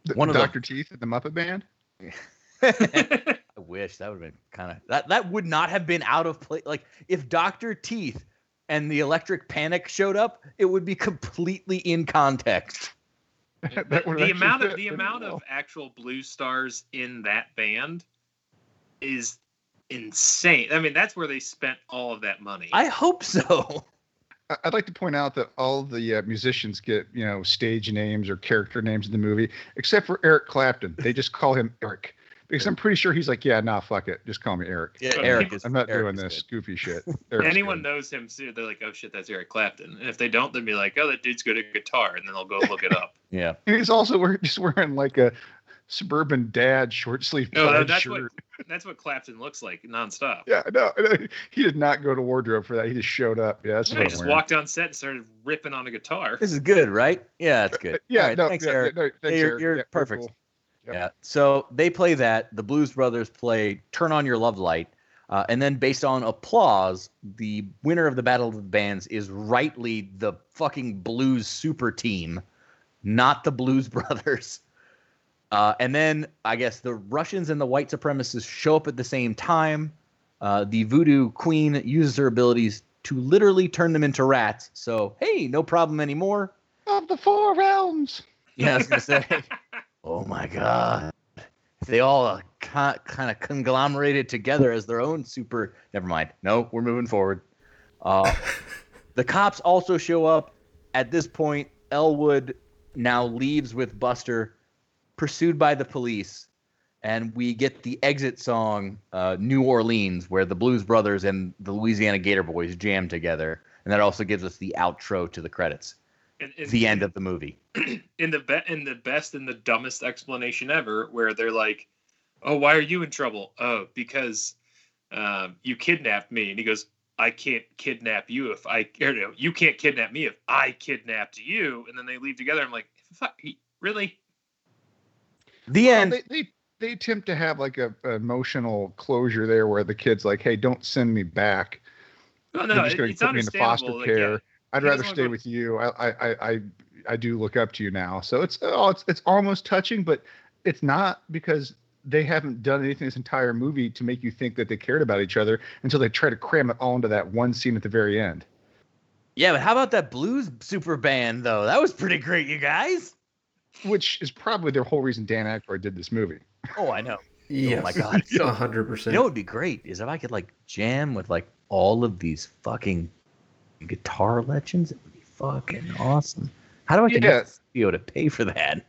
The- One of them. Dr. Teeth and the Muppet Band. I wish that would have been kind of that. That would not have been out of place. Like if Doctor Teeth and the Electric Panic showed up, it would be completely in context. the the amount of the amount well. of actual blue stars in that band is insane. I mean, that's where they spent all of that money. I hope so. I- I'd like to point out that all the uh, musicians get you know stage names or character names in the movie, except for Eric Clapton. They just call him Eric because I'm pretty sure he's like, yeah, nah, fuck it, just call me Eric. Yeah, But Eric is. I'm not Eric doing this good. goofy shit. Eric's Anyone good. knows him, too, they're like, "Oh shit, that's Eric Clapton." And if they don't, they'd be like, "Oh, that dude's good at guitar," and then they'll go look it up. Yeah. And he's also wearing, just wearing like a suburban dad short sleeve No, that's shirt. what that's what Clapton looks like nonstop. Yeah, no, no, he did not go to wardrobe for that. He just showed up. Yeah, that's Yeah, what he I'm just wearing. walked on set and started ripping on a guitar. This is good, right? Yeah, it's good. Yeah, All right, no, thanks, yeah, Eric. no, thanks, you're- Eric. you're Yeah, perfect. cool. Yep. Yeah. So they play that. The Blues Brothers play "Turn On Your Love Light," uh, and then based on applause, the winner of the Battle of the Bands is rightly the fucking Blues Super Team, not the Blues Brothers. Uh, and then I guess the Russians and the white supremacists show up at the same time. Uh, the Voodoo Queen uses her abilities to literally turn them into rats. So hey, no problem anymore. Of the four realms. Yeah, I was gonna say. oh my god! They all uh, kind of conglomerated together as their own super. Never mind. No, we're moving forward. Uh, the cops also show up. At this point, Elwood now leaves with Buster, pursued by the police, and we get the exit song, uh, "New Orleans," where the Blues Brothers and the Louisiana Gator Boys jam together, and that also gives us the outro to the credits, And- and- the end of the movie. in the be- in the best and the dumbest explanation ever, where they're like, "Oh, why are you in trouble? Oh, because um, you kidnapped me." And he goes, "I can't kidnap you if I or no, you can't kidnap me if I kidnapped you." And then they leave together. I'm like, "Fuck, he- really?" The Well, end. they, they they attempt to have like a, a emotional closure there where the kid's like, "Hey, don't send me back. No, You're no, just it, going to it's put me into foster understandable. Like, care. yeah, I'd rather stay with you. I I I I, I do look up to you now." So it's oh, it's it's almost touching, but it's not because they haven't done anything this entire movie to make you think that they cared about each other until they try to cram it all into that one scene at the very end. Yeah, but how about that blues super band though? That was pretty great, you guys. Which is probably the whole reason Dan Aykroyd did this movie. Oh, I know. Oh yes. my God. A hundred You percent. know it'd be great is if I could like jam with like all of these fucking Guitar Legends? It would be fucking awesome. How do I get Yeah. studio to pay for that?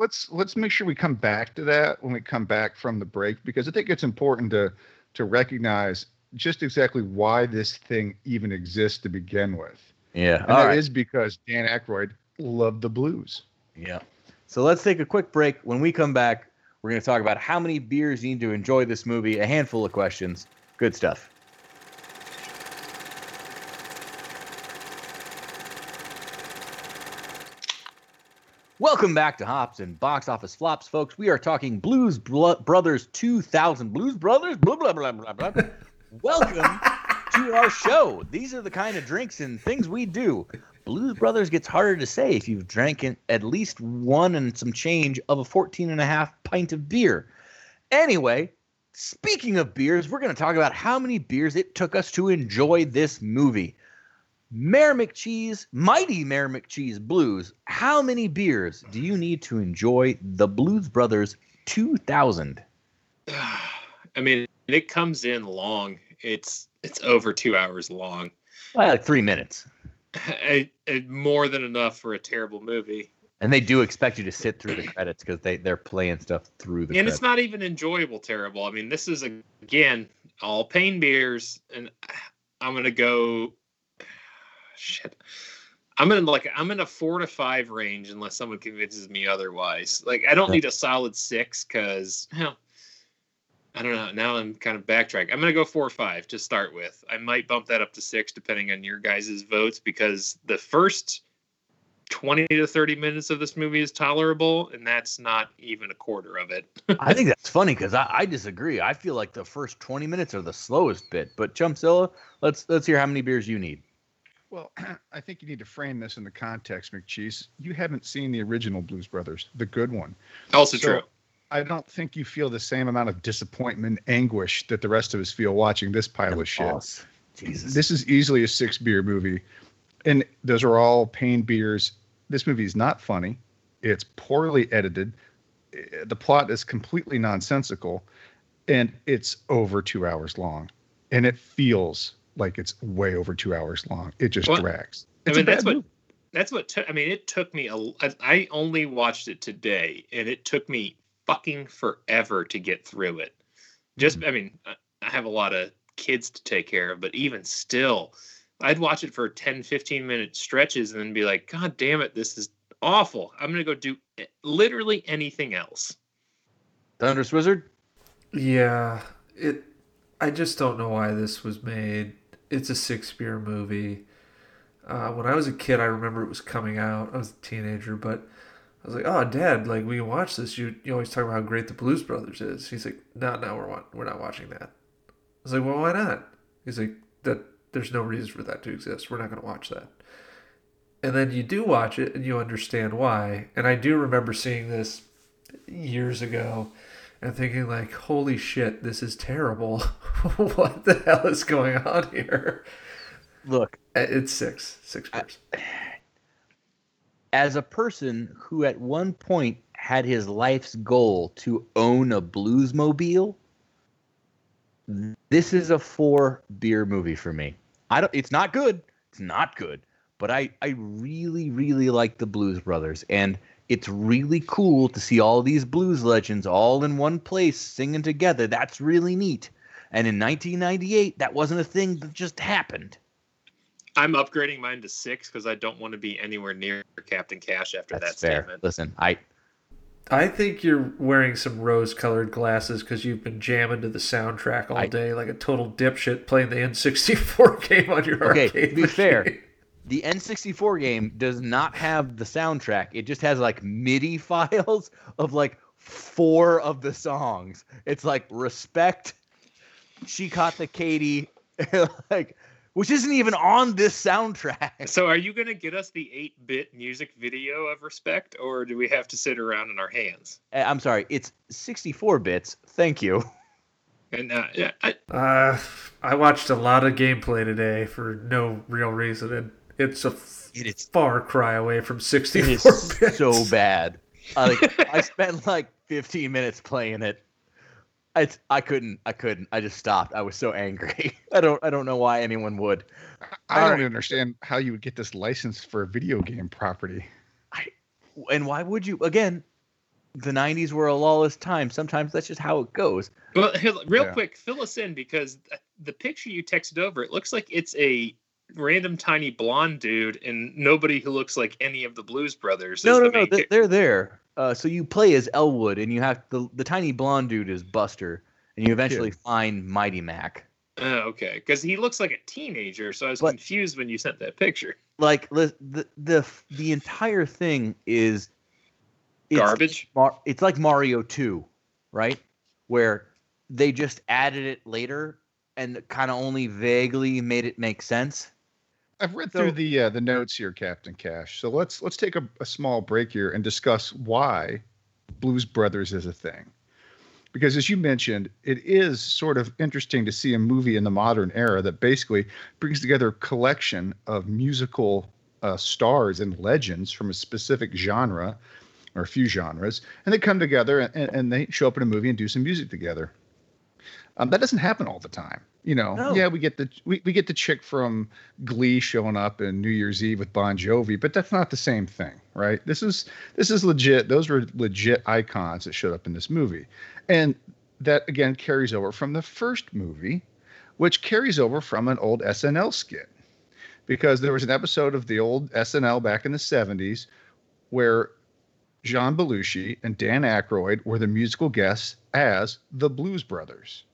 let's let's make sure we come back to that when we come back from the break because I think it's important to to recognize just exactly why this thing even exists to begin with. Yeah. And that is because Dan Aykroyd loved the blues. Yeah. So let's take a quick break. When we come back, we're going to talk about how many beers you need to enjoy this movie, a handful of questions. Good stuff. Welcome back to Hops and Box Office Flops, folks. We are talking Blues Blo- Brothers 2000. Blues Brothers? Blah, blah, blah, blah, blah. Welcome to our show. These are the kind of drinks and things we do. Blues Brothers gets harder to say if you've drank at least one and some change of a 14 and a half pint of beer. Anyway, speaking of beers, we're going to talk about how many beers it took us to enjoy this movie. Mayor McCheese, Mighty Mayor McCheese Blues. How many beers do you need to enjoy the Blues Brothers 2000? I mean, it comes in long. It's it's over two hours long. Well, like three minutes. I, I- more than enough for a terrible movie. And they do expect you to sit through the credits because they, they're playing stuff through the and credits. it's not even enjoyable terrible. I mean, this is again all pain beers, and I'm gonna go. Shit, I'm in like I'm in a four to five range unless someone convinces me otherwise. Like I don't need a solid six because I don't know. Now I'm kind of backtrack. I'm gonna go four or five to start with. I might bump that up to six depending on your guys' votes because the first 20 to 30 minutes of this movie is tolerable, and that's not even a quarter of it. I think that's funny because I, I disagree. I feel like the first 20 minutes are the slowest bit. But Chumpzilla, let's let's hear how many beers you need. Well, I think you need to frame this in the context, McCheese. You haven't seen the original Blues Brothers, the good one. Also So, true. I don't think you feel the same amount of disappointment anguish that the rest of us feel watching this pile of shit. Boss. Jesus. This is easily a six beer movie. And those are all pain beers. This movie is not funny. It's poorly edited. Eh, The plot is completely nonsensical. And it's over two hours long. And it feels like it's way over two hours long. It just Well, drags. I It's a mean, that's bad what movie. that's what took. I mean, it took me a. I- I only watched it today, and it took me fucking forever to get through it. Just, mm-hmm. I mean, I I have a lot of kids to take care of, but even still, I'd watch it for 10, 15 minute stretches and then be like, God damn it, this is awful. I'm gonna go do literally anything else. Thunderous Wizard? Yeah, it. I just don't know why this was made. It's a beer movie. Uh, when I was a kid, I remember it was coming out. I was a teenager, but I was like, "Oh, Dad, like we can watch this. You you always talk about how great the Blues Brothers is." He's like, "No, no, we're we're not watching that." I was like, "Well, why not?" He's like, "That there's no reason for that to exist. We're not going to watch that." And then you do watch it, and you understand why. And I do remember seeing this years ago and thinking like, "Holy shit, this is terrible! what the hell is going on here?" Look, Uh, It's six, six beers. as a person who at one point had his life's goal to own a bluesmobile, this is a four beer movie for me. I don't it's not good. It's not good. But I, I really, really like the Blues Brothers. And it's really cool to see all these blues legends all in one place singing together. That's really neat. And in 1998, that wasn't a thing that just happened. I'm upgrading mine to six because I don't want to be anywhere near Captain Cash after That's that fair. statement. Listen, I I think you're wearing some rose-colored glasses because you've been jamming to the soundtrack all I- day like a total dipshit playing the N64 game on your Okay, arcade to be machine. fair, the N64 game does not have the soundtrack. It just has like MIDI files of like four of the songs. It's like Respect, She Caught the Katy, like which isn't even on this soundtrack. So, are you going to get us the 8 bit music video of Respect, or do we have to sit around in our hands? Uh, I'm sorry, it's 64 bits. Thank you. And uh, yeah, I, Uh, I watched a lot of gameplay today for no real reason, and it's a it is, far cry away from it 64 is bits. so bad. Uh, like, I spent like 15 minutes playing it. I, I couldn't. I couldn't. I just stopped. I was so angry. I don't. I don't know why anyone would. I don't Alright. even understand how you would get this license for a video game property. I, And why would you? Again, the '90s were a lawless time. Sometimes that's just how it goes. Well, real Yeah. quick, fill us in because the picture you texted over, it looks like it's a random tiny blonde dude and nobody who looks like any of the Blues Brothers. No, is no, the no. main They, cha- they're there. Uh, so you play as Elwood, and you have the the tiny blonde dude is Buster, and you eventually find Mighty Mack. Oh, okay, because he looks like a teenager, so I was But- confused when you sent that picture. Like the the the, the entire thing is it's Garbage. Mar- it's like Mario 2, right? Where they just added it later and kind of only vaguely made it make sense. I've read So- through the uh, the notes here, Captain Cash. So let's let's take a, a small break here and discuss why Blues Brothers is a thing. Because as you mentioned, it is sort of interesting to see a movie in the modern era that basically brings together a collection of musical uh, stars and legends from a specific genre or a few genres, and they come together and, and they show up in a movie and do some music together. Um, that doesn't happen all the time. You know, No. yeah, we get the we, we get the chick from Glee showing up in New Year's Eve with Bon Jovi, but that's not the same thing, right? This is this is legit. Those were legit icons that showed up in this movie, and that again carries over from the first movie, which carries over from an old SNL skit, because there was an episode of the old SNL back in the '70s where John Belushi and Dan Aykroyd were the musical guests as the Blues Brothers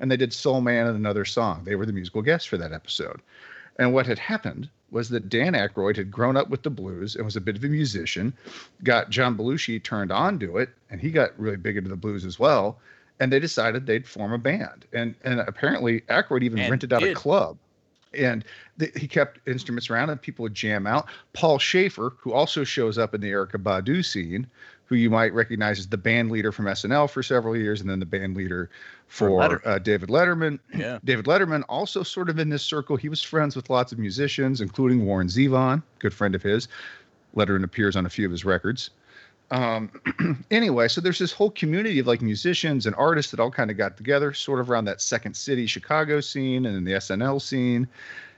and they did Soul Man and another song. They were the musical guests for that episode. And what had happened was that Dan Aykroyd had grown up with the blues and was a bit of a musician, got John Belushi turned on to it, and he got really big into the blues as well. And they decided they'd form a band. And and apparently Aykroyd even And rented out a club. And he kept instruments around and people would jam out. Paul Shaffer, who also shows up in the Erykah Badu scene, who you might recognize as the band leader from SNL for several years, and then the band leader For Letterman. uh, David Letterman. Yeah. David Letterman also sort of in this circle. He was friends with lots of musicians, including Warren Zevon, good friend of his. Letterman appears on a few of his records. Um, anyway, so there's this whole community of like musicians and artists that all kind of got together, sort of around that Second City Chicago scene and then the SNL scene.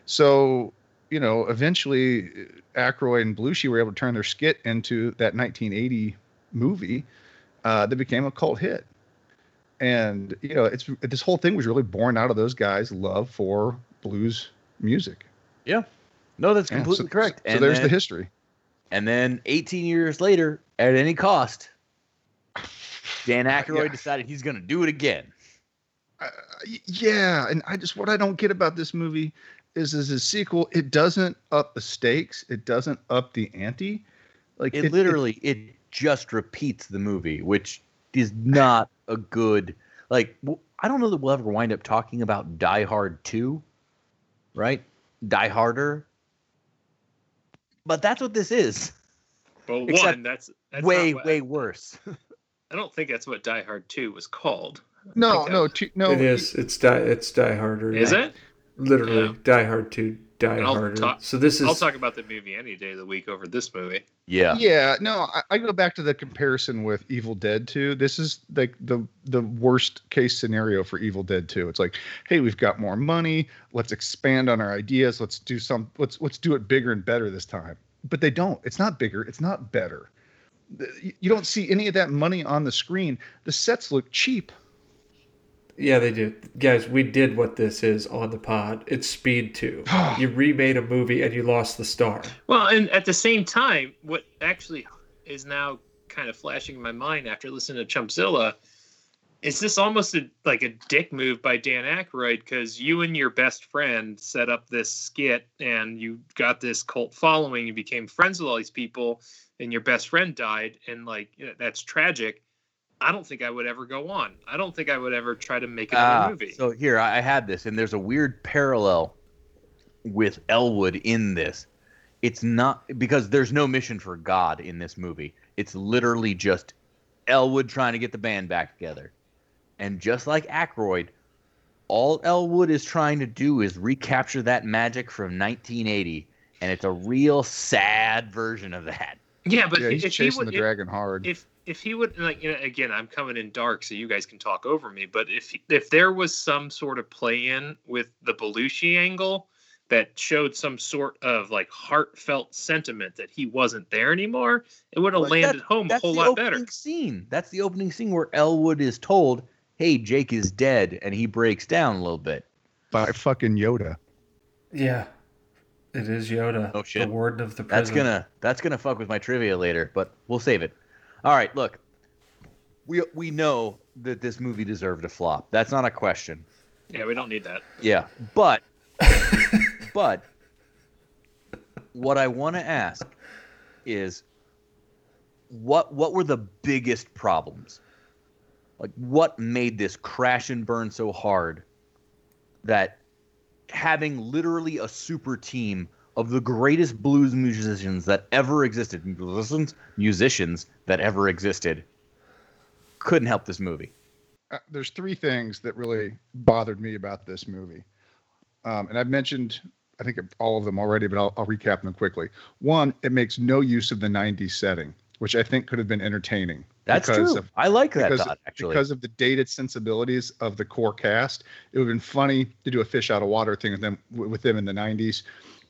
So, you know, eventually Aykroyd and Belushi were able to turn their skit into that 1980 movie uh, that became a cult hit. And you know, it's this whole thing was really born out of those guys' love for blues music. Yeah, no, that's Yeah, completely so, correct. So and there's then, the history. And then 18 years later, at any cost, Dan Aykroyd Yeah. decided he's going to do it again. Uh, yeah, and I just what I don't get about this movie is is a sequel. It doesn't up the stakes. It doesn't up the ante. Like It, literally, it just repeats the movie, which is not a good. Like, I don't know that we'll ever wind up talking about Die Hard 2, right? Die Harder. But that's what this is. Well, Except one, that's, that's way, what- way worse. I don't think that's what Die Hard 2 was called. no, no, uh, that- t- no. it is. It's die. It's Die Harder. Is yeah. it? Literally, Yeah. Die Hard Two, Die And I'll Harder. talk- so this is. I'll talk about the movie any day of the week over this movie. Yeah. Yeah, no, I, I go back to the comparison with Evil Dead 2. This is like the the worst case scenario for Evil Dead 2. It's like, hey, we've got more money. Let's expand on our ideas. Let's do some. Let's let's do it bigger and better this time. But they don't. It's not bigger. It's not better. You you don't see any of that money on the screen. The sets look cheap. Yeah, they do. Guys, we did what this is on the pod. It's Speed 2. you remade a movie and you lost the star. Well, and at the same time, what actually is now kind of flashing in my mind after listening to Chumpzilla is this almost a, like a dick move by Dan Aykroyd because you and your best friend set up this skit and you got this cult following. You became friends with all these people, and your best friend died, and like that's tragic. I don't think I would ever go on. I don't think I would ever try to make another Ah, movie. So here I I had this, and there's a weird parallel with Elwood in this. It's not because there's no mission for God in this movie. It's literally just Elwood trying to get the band back together. And just like Aykroyd, all Elwood is trying to do is recapture that magic from 1980, and it's a real sad version of that. yeah, but yeah, he's if he chasing would, the if- dragon hard. if if he would like you know, again i'm coming in dark so you guys can talk over me but if if there was some sort of play in with the belushi angle that showed some sort of like heartfelt sentiment that he wasn't there anymore it would have landed that- home a whole the lot better scene. That's the opening scene where Elwood is told, "Hey, Jake is dead," and he breaks down a little bit. By fucking Yoda. Yeah, it is Yoda, Oh, shit. the warden of the prison. That's gonna that's gonna fuck with my trivia later, but we'll save it. All right, look, we we know that this movie deserved a flop. That's not a question. yeah we don't need that Yeah, but but what I want to ask is what what were the biggest problems? Like what made this crash and burn so hard that having literally a super team of the greatest blues musicians that ever existed, musicians, musicians that ever existed, couldn't help this movie. uh, there's three things that really bothered me about this movie. Um, and I've mentioned, I think, all of them already, but I'll, I'll recap them quickly. One, it makes no use of the 90s setting, which I think could have been entertaining. That's true. Of, I like that because, thought actually. because of the dated sensibilities of the core cast. It would have been funny to do a fish out of water thing with them, with them in the 90s.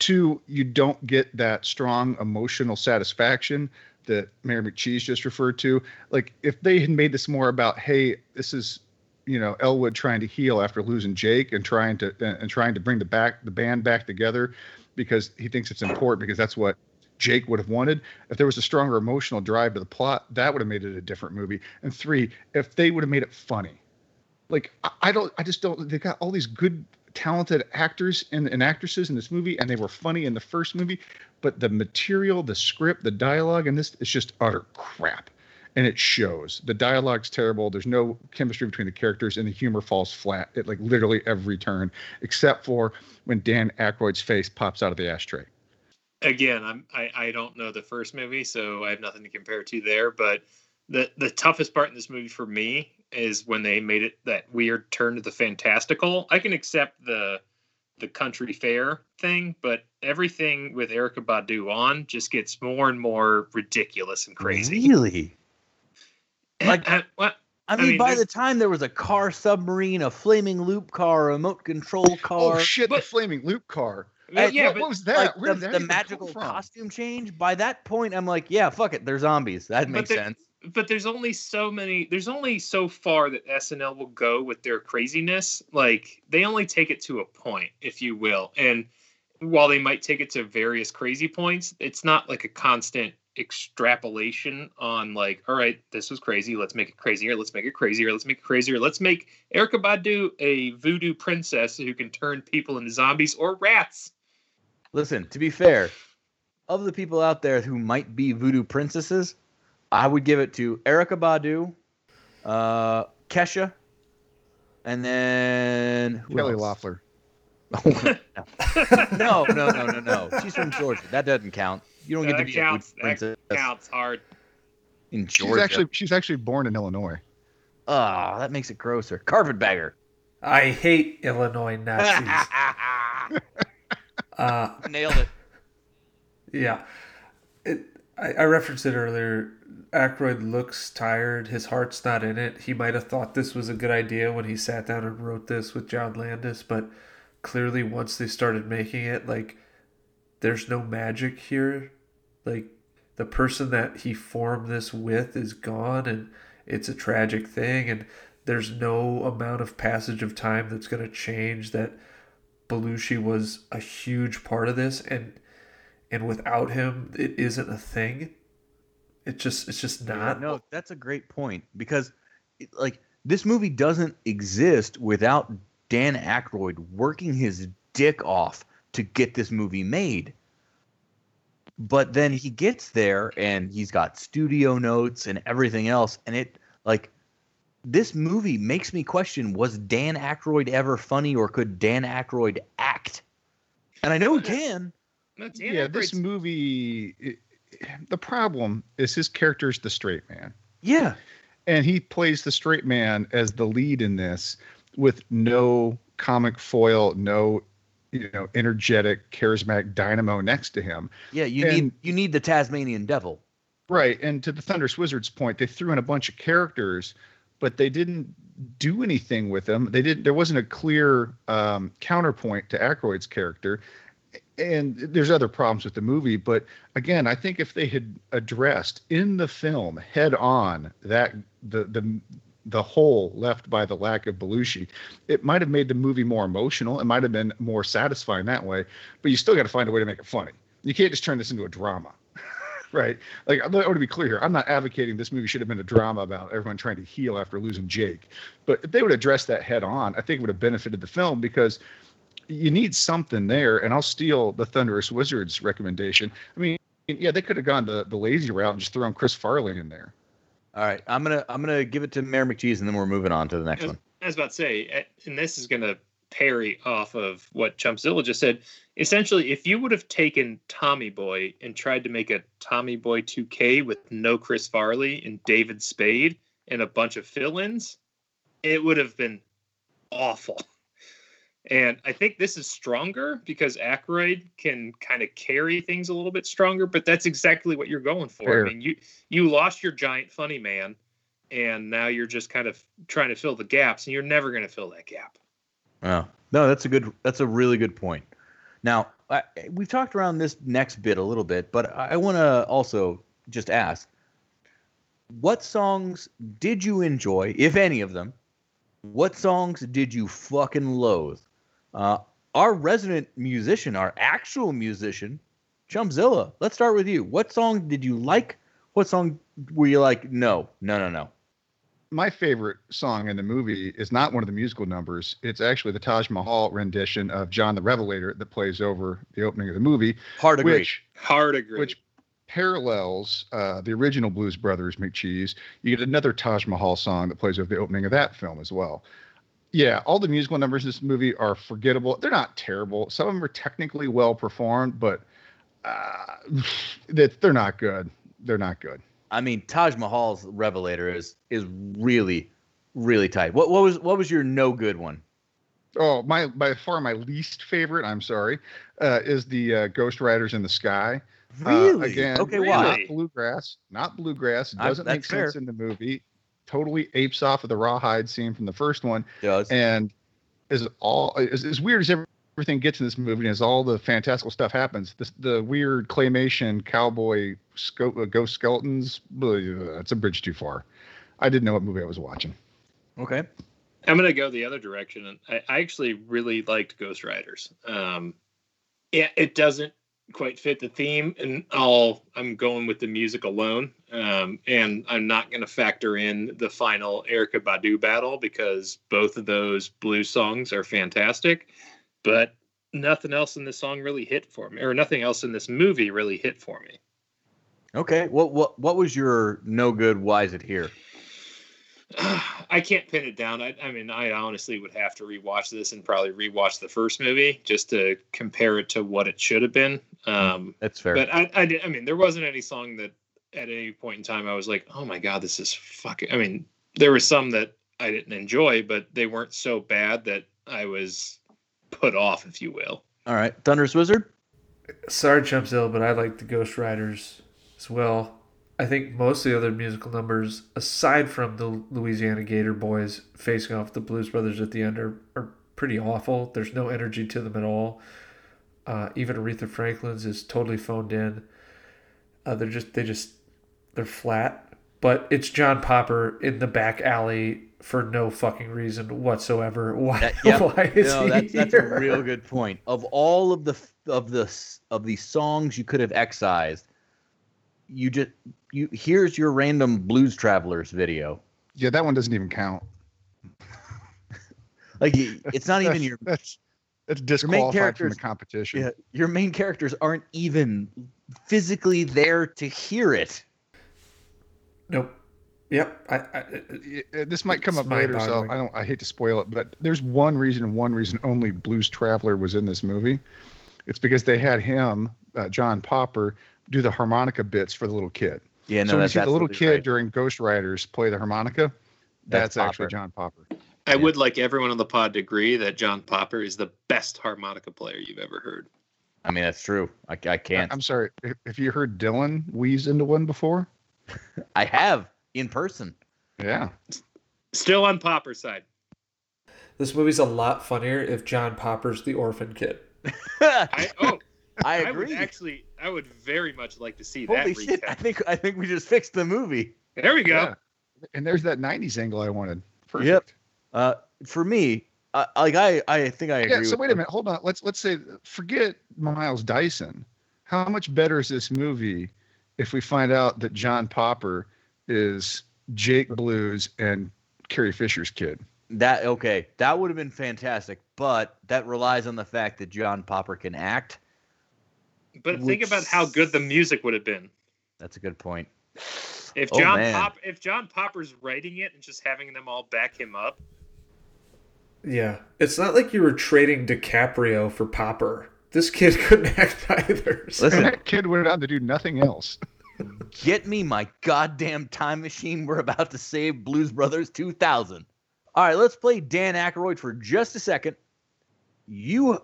Two, you don't get that strong emotional satisfaction that Mayor McCheese just referred to. Like if they had made this more about, hey, this is you know Elwood trying to heal after losing Jake and trying to and trying to bring the back the band back together because he thinks it's important because that's what Jake would have wanted. If there was a stronger emotional drive to the plot, that would have made it a different movie. And three, if they would have made it funny, like I, I don't, I just don't. They got all these good, talented actors and, and actresses in this movie, and they were funny in the first movie, but the material, the script, the dialogue and this is just utter crap. And it shows. The dialogue's terrible. There's no chemistry between the characters, and the humor falls flat at like literally every turn, except for when Dan Aykroyd's face pops out of the ashtray. again i'm I, I don't know the first movie so i have nothing to compare to there but the the toughest part in this movie for me is when they made it that weird turn to the fantastical i can accept the the country fair thing but everything with Erykah Badu on just gets more and more ridiculous and crazy Really? Like- Uh, what I I mean, mean, by the time there was a car submarine, a flaming loop car, a remote control car, oh shit! the flaming loop car. well, Hey, yeah what, but what was that? like Where the, did that the magical costume change, by that point, I'm like, yeah, fuck it. They're zombies. That makes there- sense. But there's only so many there's only so far that SNL will go with their craziness. Like they only take it to a point if you will. And while they might take it to various crazy points it's not like a constant extrapolation on like all right this was crazy let's make it crazier let's make it crazier let's make it crazier. Let's make Erykah Badu a voodoo princess who can turn people into zombies or rats. Listen, to be fair, of the people out there who might be voodoo princesses, I would give it to Erykah Badu, uh, Kesha, and then who Kelly else? Loeffler. no, no, no, no, no. She's from Georgia. That doesn't count. You don't get to That be counts. a voodoo princess that counts hard in Georgia. She's Georgia. actually she's actually born in Illinois. Ah, that makes it grosser. Carpetbagger. I hate Illinois Nazis. uh, Nailed it. yeah, it. I, I referenced it earlier. Aykroyd looks tired. His heart's not in it. He might have thought this was a good idea when he sat down and wrote this with John Landis, but clearly once they started making it, like there's no magic here. Like the person that he formed this with is gone, and it's a tragic thing. And there's no amount of passage of time that's going to change that. Belushi was a huge part of this, and and without him, it isn't a thing. It just it's just not. No, that's a great point because, like, this movie doesn't exist without Dan Aykroyd working his dick off to get this movie made. But then he gets there and he's got studio notes and everything else, and it like this movie makes me question: Was Dan Aykroyd ever funny, or could Dan Aykroyd act? And I know he can. No, Dan yeah, this movie. The problem is his character's the straight man, Yeah, and he plays the straight man as the lead in this with no comic foil, no you know energetic, charismatic dynamo next to him. yeah. You need you need the Tasmanian Devil. Right, and to the Thunderous Wizard's point, they threw in a bunch of characters, but they didn't do anything with them. They didn't. There wasn't a clear um, counterpoint to Aykroyd's character, and there's other problems with the movie. But again, I think if they had addressed in the film head on that the the the hole left by the lack of Belushi, it might have made the movie more emotional. It might have been more satisfying that way. But you still got to find a way to make it funny. You can't just turn this into a drama right? Like I want to be clear here. I'm not advocating this movie should have been a drama about everyone trying to heal after losing Jake, but if they would address that head on, I think it would have benefited the film because you need something there. And I'll steal the Thunderous Wizards recommendation. I mean, yeah, they could have gone the the lazy route and just thrown Chris Farley in there. All right, I'm gonna I'm gonna give it to Mayor McCheese, and then we're moving on to the next I was, one. I was about to say, eh, and this is gonna parry off of what Chumpzilla just said. Essentially, if you would have taken Tommy Boy and tried to make a Tommy Boy 2K with no Chris Farley and David Spade and a bunch of fill-ins, it would have been awful. And I think this is stronger because Aykroyd can kind of carry things a little bit stronger, but that's exactly what you're going for. Fair. I mean, you you lost your giant funny man, and now you're just kind of trying to fill the gaps, and you're never going to fill that gap. Oh, no, that's a good. That's a really good point. Now, I, we've talked around this next bit a little bit, but I, I want to also just ask, what songs did you enjoy, if any of them? What songs did you fucking loathe? Uh, our resident musician, our actual musician, Chumpzilla. Let's start with you. What song did you like? What song were you like? No, no, no, no. My favorite song in the movie is not one of the musical numbers. It's actually the Taj Mahal rendition of John the Revelator that plays over the opening of the movie, Hard agree. which Hard agree. which parallels uh, the original Blues Brothers McCheese. You get another Taj Mahal song that plays over the opening of that film as well. Yeah, all the musical numbers in this movie are forgettable. They're not terrible. Some of them are technically well performed, but uh, they're not good. They're not good. I mean, Taj Mahal's Revelator is is really, really tight. What what was what was your no good one? Oh, my by far my least favorite. I'm sorry, uh, is the uh, Ghost Riders in the Sky. Uh, Really? again, okay, really? why? not bluegrass, not bluegrass. It doesn't make that's fair. sense in the movie. Totally apes off of the rawhide scene from the first one, Does and is all as, as weird as everything gets in this movie, and as all the fantastical stuff happens, this, the weird claymation cowboy sco- uh, ghost skeletons. That's a bridge too far. I didn't know what movie I was watching. okay. I'm gonna go the other direction, and I, I actually really liked Ghost Riders. Um, yeah, it doesn't quite fit the theme, and I'll I'm going with the music alone, um, and I'm not gonna factor in the final Erykah Badu battle because both of those blues songs are fantastic, but nothing else in this song really hit for me, or nothing else in this movie really hit for me. Okay. What what what was your no good? Why is it here? I can't pin it down. I, I mean, I honestly would have to rewatch this and probably rewatch the first movie just to compare it to what it should have been. Um, That's fair. but I, I, did, I mean, there wasn't any song that at any point in time I was like, oh my god, this is fucking. I mean, there were some that I didn't enjoy, but they weren't so bad that I was put off, if you will. All right. Thunderous Wizard. Sorry, Chumpzilla, but I like the Ghost Riders as well. I think most of the other musical numbers, aside from the Louisiana Gator Boys facing off the Blues Brothers at the end, are, are pretty awful. There's no energy to them at all. Uh, even Aretha Franklin's is totally phoned in. Uh, they're just they just they're flat. But it's John Popper in the back alley for no fucking reason whatsoever. Why? That- yep. why is no, he that's that's a real good point. Of all of the of the of the songs you could have excised, you just you here's your random Blues Travelers video. Yeah, that one doesn't even count. Like it's not even your That's that's disqualified from the competition. yeah, your main characters aren't even physically there to hear it. Nope. Yep. I, I, Y- uh, this might come up later, so. I don't. I hate to spoil it, but there's one reason, and one reason only. Blues Traveler was in this movie. It's because they had him, uh, John Popper, do the harmonica bits for the little kid. Yeah, no, so when you see the little kid right. during Ghost Riders play the harmonica, That's that's, actually John Popper. I Yeah. would like everyone on the pod to agree that John Popper is the best harmonica player you've ever heard. I mean, that's true. I, I can't. I'm sorry. If if you heard Dylan wheeze into one before, I have in person. Yeah. Still on Popper's side. This movie's a lot funnier if John Popper's the orphan kid. I oh I I would agree. actually I would very much like to see Holy that shit! I think I think we just fixed the movie. There we go. Yeah. And there's that 90s angle I wanted. Perfect. Yep. Uh, for me, uh, like I, I think I agree. Yeah, so wait a minute, hold on. Let's let's say forget Miles Dyson. How much better is this movie if we find out that John Popper is Jake Blues and Carrie Fisher's kid? That okay, that would have been fantastic, but that relies on the fact that John Popper can act. But think about how good the music would have been That's a good point. if Oh, John man. Pop if John Popper's writing it and just having them all back him up. Yeah. It's not like you were trading DiCaprio for Popper. This kid couldn't act either. so- Listen. That kid went on to do nothing else. Get me my goddamn time machine. We're about to save Blues Brothers 2000. All right, let's play Dan Aykroyd for just a second. You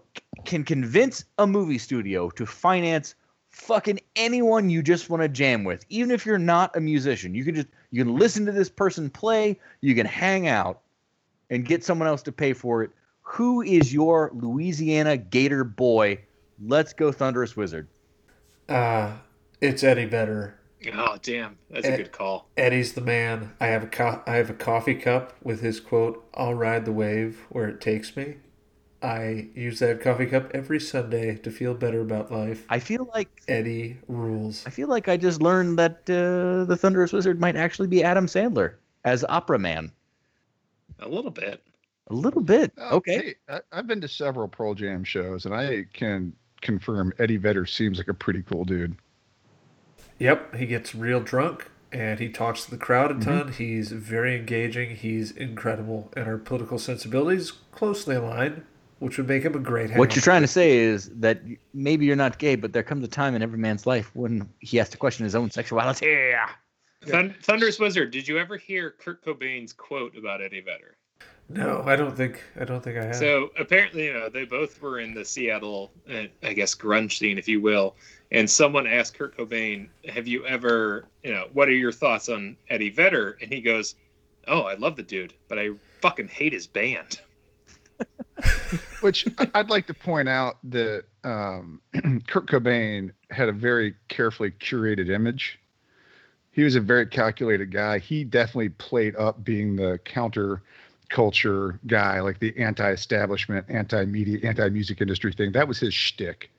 can convince a movie studio to finance fucking anyone you just want to jam with, even if you're not a musician. You can just you can listen to this person play, you can hang out and get someone else to pay for it. Who is your Louisiana Gator boy? Let's go Thunderous Wizard. Uh, it's Eddie Vedder. Oh damn, that's Eh. a good call. Eddie's the man. I have a co- I have a coffee cup with his quote, "I'll ride the wave where it takes me." I use that coffee cup every Sunday to feel better about life. I feel like Eddie rules. I feel like I just learned that uh, the Thunderous Wizard might actually be Adam Sandler as Opera Man. A little bit. A little bit. Oh, Okay. hey, I, I've been to several Pearl Jam shows, and I can confirm Eddie Vedder seems like a pretty cool dude. Yep, he gets real drunk and he talks to the crowd a ton. He's very engaging. He's incredible, and our political sensibilities closely aligned, which would make him a great. What you're trying to say is that maybe you're not gay, but there comes a time in every man's life when he has to question his own sexuality. Thun- Thunderous Wizard, did you ever hear Kurt Cobain's quote about Eddie Vedder? No, I don't think. I don't think I have. So apparently, you know, they both were in the Seattle, uh, I guess, grunge scene, if you will. And someone asked Kurt Cobain, "Have you ever, you know, what are your thoughts on Eddie Vedder?" And he goes, "Oh, I love the dude, but I fucking hate his band." Which I- I'd like to point out that um, Kurt Cobain had a very carefully curated image. He was a very calculated guy. He definitely played up being the counter culture guy, like the anti-establishment, anti-media, anti-music industry thing. That was his shtick.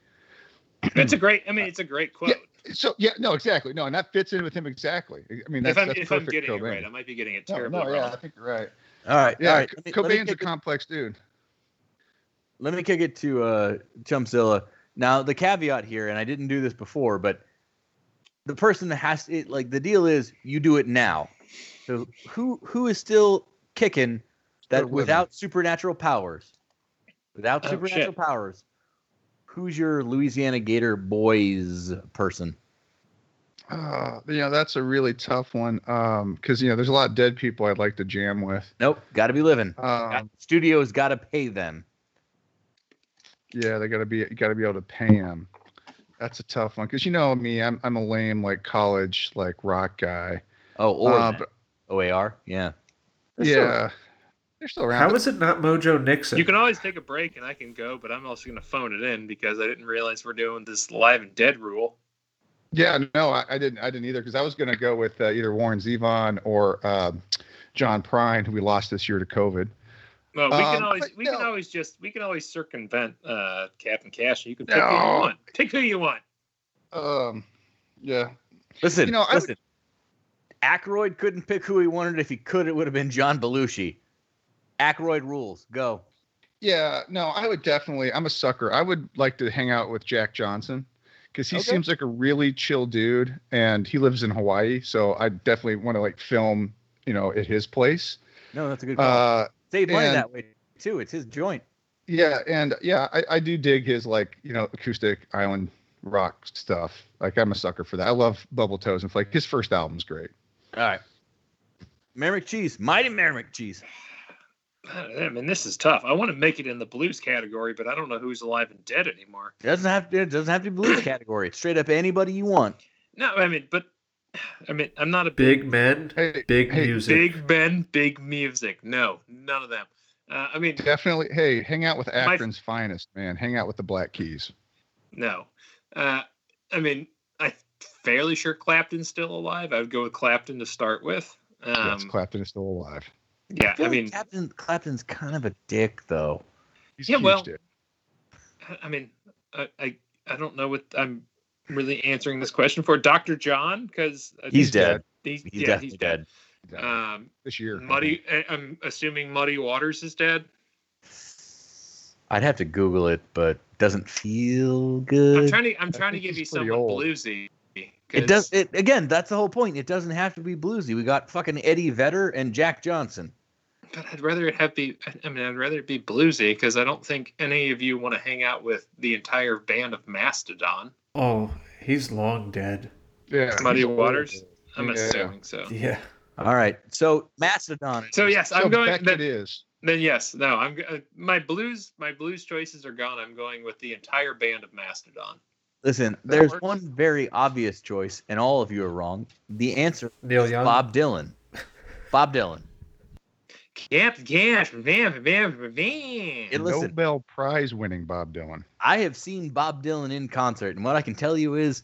It's a great. I mean, it's a great quote. So yeah, no, exactly, no, and that fits in with him exactly. I mean, that's, if I'm that's if I'm perfect getting Cobain. it right, I might be getting it no, terribly no, yeah, wrong. I think you're right. All right. Yeah, all right. Let me, Cobain's a kick complex dude. Let me kick it to uh, Chumpzilla. Now, the caveat here, and I didn't do this before, but the person that has it, like the deal is, you do it now. So who who is still kicking that without supernatural powers? Without Oh, supernatural shit. powers, who's your Louisiana Gator boys person? Uh, you know, that's a really tough one. Um, because you know, there's a lot of dead people I'd like to jam with. Nope, got to be living. Um, Studios got to pay them. Yeah, they gotta be, you gotta be able to pay them. That's a tough one because you know me, I'm I'm a lame like college like rock guy. Oh, or Uh, but- OAR, yeah. They're still- yeah, they're still around. How is it not Mojo Nixon? You can always take a break and I can go, but I'm also going to phone it in because I didn't realize we're doing this live and dead rule. Yeah, no, I, I didn't. I didn't either because I was going to go with uh, either Warren Zevon or um, John Prine, who we lost this year to COVID. Well, we can Um, always but we can always just we can always circumvent uh, Captain Cash. You can pick who you want. Pick who you want. Um, yeah, Listen, You know, I would- listen. Aykroyd couldn't pick who he wanted. If he could, it would have been John Belushi. Aykroyd rules. Go. yeah, no, I would definitely. I'm a sucker. I would like to hang out with Jack Johnson because he Okay. seems like a really chill dude, and he lives in Hawaii. So I definitely want to like film, you know, at his place. No, that's a good call. Uh, Save money and- that way too. It's his joint. yeah, and yeah, I, I do dig his like you know acoustic island rock stuff. Like I'm a sucker for that. I love Bubble Toes and Flake. His first album's great. All right. Mayor McCheese, mighty Mayor McCheese. I mean, this is tough. I want to make it in the blues category, but I don't know who's alive and dead anymore. It doesn't have to. It doesn't have to be blues category. It's straight up anybody you want. No, I mean, but I mean, I'm not a Big men, Hey, big hey, music. big Ben, big music. No, none of them. Uh, I mean, Definitely. Hey, hang out with Akron's finest, man. Hang out with the Black Keys. no. Uh, I mean, I'm fairly sure Clapton's still alive. I would go with Clapton to start with. yes, Um, Clapton is still alive. yeah, feel I like mean, Captain Clapton's kind of a dick, though. He's Yeah, huge, well, dude. I mean, I, I, I don't know what I'm really answering this question for. Dr. John, because He's dead. He's, He's yeah, definitely he's dead. dead. Um, this year. Muddy. I- I'm assuming Muddy Waters is dead. I'd have to Google it, but doesn't feel good. I'm good. trying to. I'm trying to give you he's pretty something old. bluesy. It does. It again. That's the whole point. It doesn't have to be bluesy. We got fucking Eddie Vedder and Jack Johnson. But I'd rather it have be. I mean, I'd rather it be bluesy because I don't think any of you want to hang out with the entire band of Mastodon. Oh, he's long dead. Yeah, Muddy he's. Waters. I'm Yeah. assuming so. Yeah. All right. So Mastodon. So yes, I'm going. Beckett Then, is. then yes, no, I'm uh, my blues. My blues choices are gone. I'm going with the entire band of Mastodon. Listen, That there's works. one very obvious choice, and all of you are wrong. The answer Neil is Young. Bob Dylan. Bob Dylan. Captain Cash, Van, Van, Van. It- listen. Nobel Prize winning Bob Dylan. I have seen Bob Dylan in concert, and what I can tell you is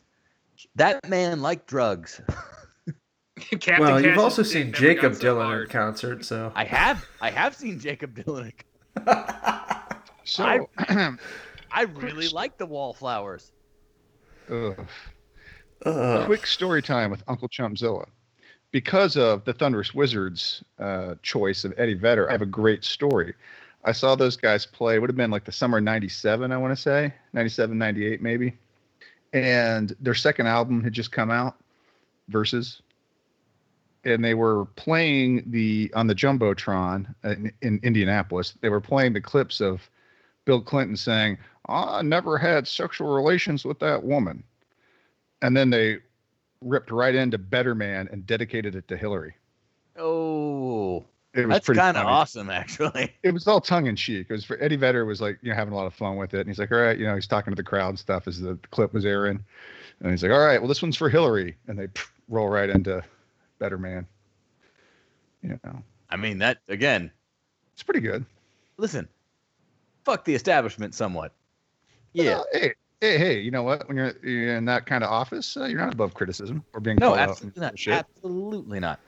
that man liked drugs. Captain well, you've also seen Jakob so Dylan in concert, so. I have, I have seen Jakob Dylan. So, I really like the Wallflowers. ugh. Ugh. quick story time with Uncle Chumpzilla. Because of the Thunderous Wizards uh, choice of Eddie Vedder, I have a great story. I saw those guys play, would have been like the summer 97, I want to say, 97, 98 maybe. And their second album had just come out, Versus. And they were playing the, on the Jumbotron in, in Indianapolis, they were playing the clips of Bill Clinton saying, I never had sexual relations with that woman. And then they ripped right into Better Man and dedicated it to Hillary. Oh, It was that's kind of awesome, actually. It was all tongue in cheek. It was for Eddie Vedder was like, you know, having a lot of fun with it. And he's like, all right, you know, he's talking to the crowd and stuff as the clip was airing. And he's like, all right, well, this one's for Hillary. And they pff, roll right into Better Man. You know, I mean, that again. it's pretty good. Listen, fuck the establishment somewhat. Yeah. Well, hey, hey, hey, you know what? When you're, you're in that kind of office, uh, you're not above criticism or being No, called out absolutely and not. shit. Absolutely not.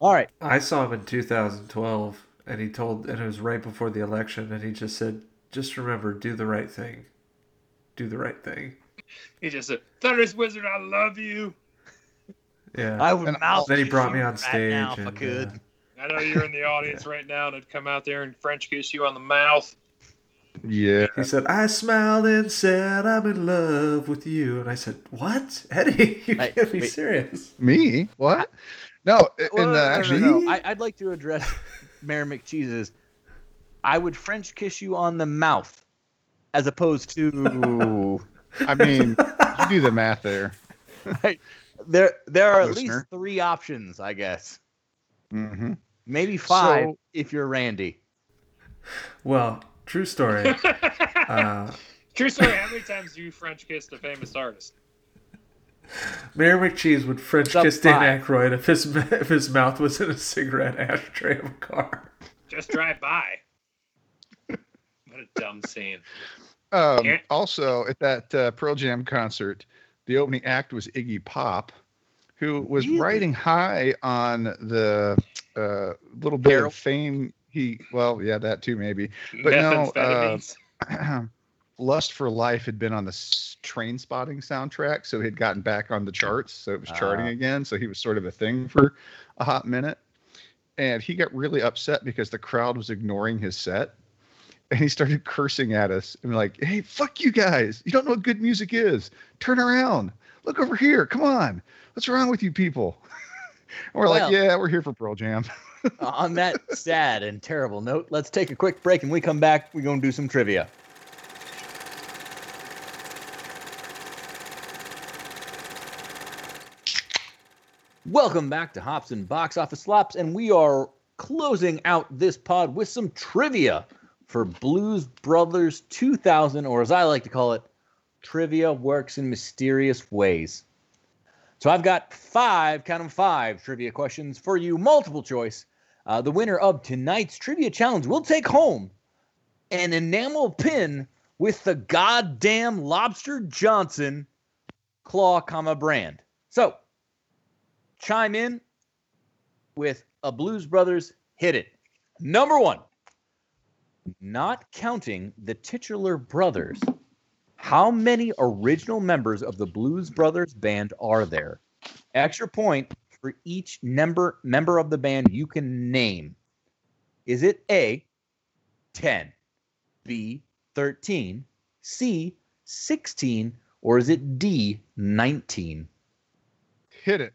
All right. I saw him in 2012, and he told, and it was right before the election, and he just said, "Just remember, do the right thing. Do the right thing." He just said, "Thunderous Wizard, I love you." Yeah. I would And mouth then he brought me on right stage, now if I could. uh, I know you're in the audience right now, and I'd come out there and French kiss you on the mouth. Yeah. he said, "I smiled and said I'm in love with you," and I said, "What, Eddie? You Hey, can't be wait. serious." Me? What? No, Well, and uh, no, no, actually, no, no. I, I'd like to address Mayor McCheese's. I would French kiss you on the mouth, as opposed to I mean, you do the math there. there. There are at least three options, I guess. hmm Maybe five So- if you're Randy. Well, true story. uh, True story. How many times do you French kissed a famous artist? Mayor McCheese would French kiss Dan five. Aykroyd if his if his mouth was in a cigarette ashtray of a car. Just drive by. What a dumb scene. Um, Yeah. also, at that uh, Pearl Jam concert, the opening act was Iggy Pop, who was Really? riding high on the uh, little bit Heroin? of fame. He, well, yeah, that too, maybe. But no, uh, Lust for Life had been on the Trainspotting soundtrack, so he'd gotten back on the charts. So it was charting Ah. again. So he was sort of a thing for a hot minute. And he got really upset because the crowd was ignoring his set. And he started cursing at us and like, hey, fuck you guys. You don't know what good music is. Turn around. Look over here. Come on. What's wrong with you people? We're Well- like, yeah, we're here for Pearl Jam. Uh, on that sad and terrible note, let's take a quick break and we come back. We're going to do some trivia. Welcome back to Hops and Box Office Slops, and we are closing out this pod with some trivia for Blues Brothers 2000, or as I like to call it, Trivia Works in Mysterious Ways. So I've got five, count them five trivia questions for you, multiple choice. Uh, the winner of tonight's trivia challenge will take home an enamel pin with the goddamn Lobster Johnson claw, comma brand. So chime in with a Blues Brothers hit it. Number one, not counting the titular brothers, how many original members of the Blues Brothers band are there? Extra point for each member member of the band you can name. Is it A, 10, B, 13, C, 16, or is it D, 19? Hit it.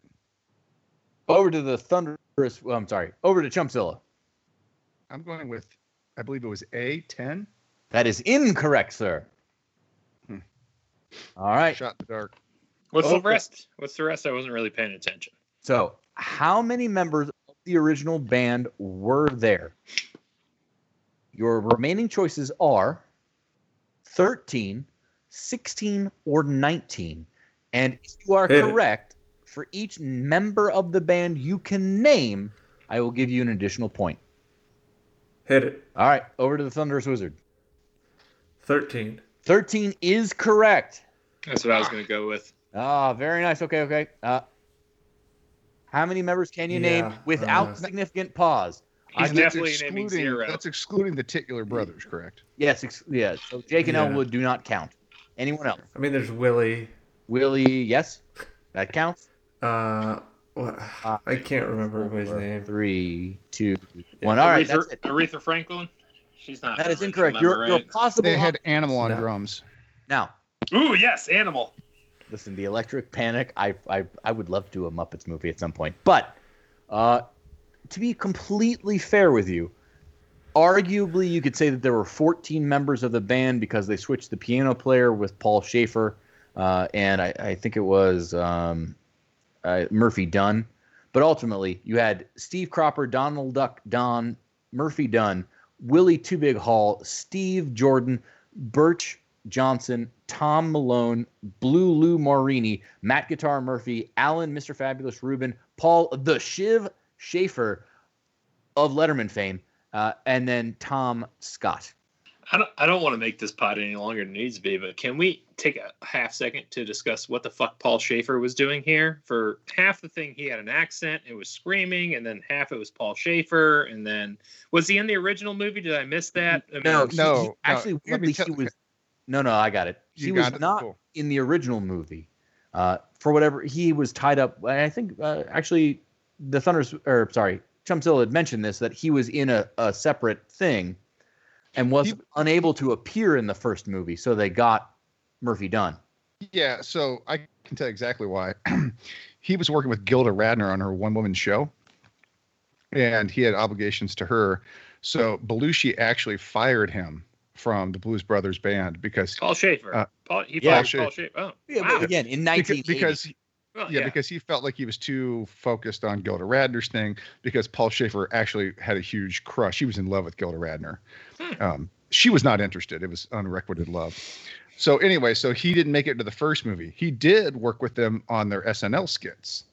Over to the Thunderous, well, I'm sorry, over to Chumpzilla. I'm going with, I believe it was A, 10. That is incorrect, sir. All right. Shot in the dark. What's the oh. rest? What's the rest? I wasn't really paying attention. So, how many members of the original band were there? Your remaining choices are 13, 16, or 19. And if you are Hit it. correct, for each member of the band you can name, I will give you an additional point. Hit it. All right, over to the Thunderous Wizard. 13. 13 is correct. That's what I was going to go with. Ah, very nice. Okay, okay. Uh, how many members can you name without uh, significant pause? He's I- That's definitely naming excluding, zero. that's excluding the titular brothers, correct? Yes, ex- yeah. So Jake and Yeah. Elwood do not count. Anyone else? I mean, there's Willie. Willie, yes, that counts. Uh, what? I can't remember everybody's Four, name. Three, two, one. All right, Aretha, that's it. Aretha Franklin. She's not. That an is original incorrect. member, Your, your right? possible They had animal on No. drums. now. Ooh, yes, Animal. Listen, the Electric Panic. I, I, I would love to do a Muppets movie at some point, but uh, to be completely fair with you, arguably you could say that there were 14 members of the band because they switched the piano player with Paul Shaffer, uh, and I, I think it was um, uh, Murphy Dunne. But ultimately, you had Steve Cropper, Donald Duck, Don, Murphy Dunne, Willie Too Big Hall, Steve Jordan, Birch Johnson, Tom Malone, Blue Lou Marini, Matt Guitar Murphy, Alan Mr. Fabulous Rubin, Paul the Shiv Shaffer of Letterman fame, uh, and then Tom Scott. I don't, I don't want to make this pod any longer than it needs to be, but can we take a half second to discuss what the fuck Paul Shaffer was doing here? For half the thing, he had an accent, it was screaming, and then half it was Paul Shaffer, and then was he in the original movie? Did I miss that? I mean, No, he- No, he- no, actually, let weirdly, tell- he was. No, no, I got it. He You was it? not Cool. in the original movie. Uh, for whatever he was tied up. I think uh, actually the Thunders or sorry, Chumpzilla had mentioned this that he was in a, a separate thing and was He- unable to appear in the first movie, so they got Murphy Dunne. Yeah, so I can tell you exactly why. he was working with Gilda Radner on her one woman show, and he had obligations to her. So Belushi actually fired him from the Blues Brothers band because Paul Shaffer. Uh, Paul, he yeah, fired Paul Shaffer. Oh, Yeah, wow. but again, in because, 1980. because he- Well, yeah, because he felt like he was too focused on Gilda Radner's thing because Paul Shaffer actually had a huge crush. He was in love with Gilda Radner. Hmm. Um, she was not interested. It was unrequited love. So anyway, so he didn't make it to the first movie. He did work with them on their SNL skits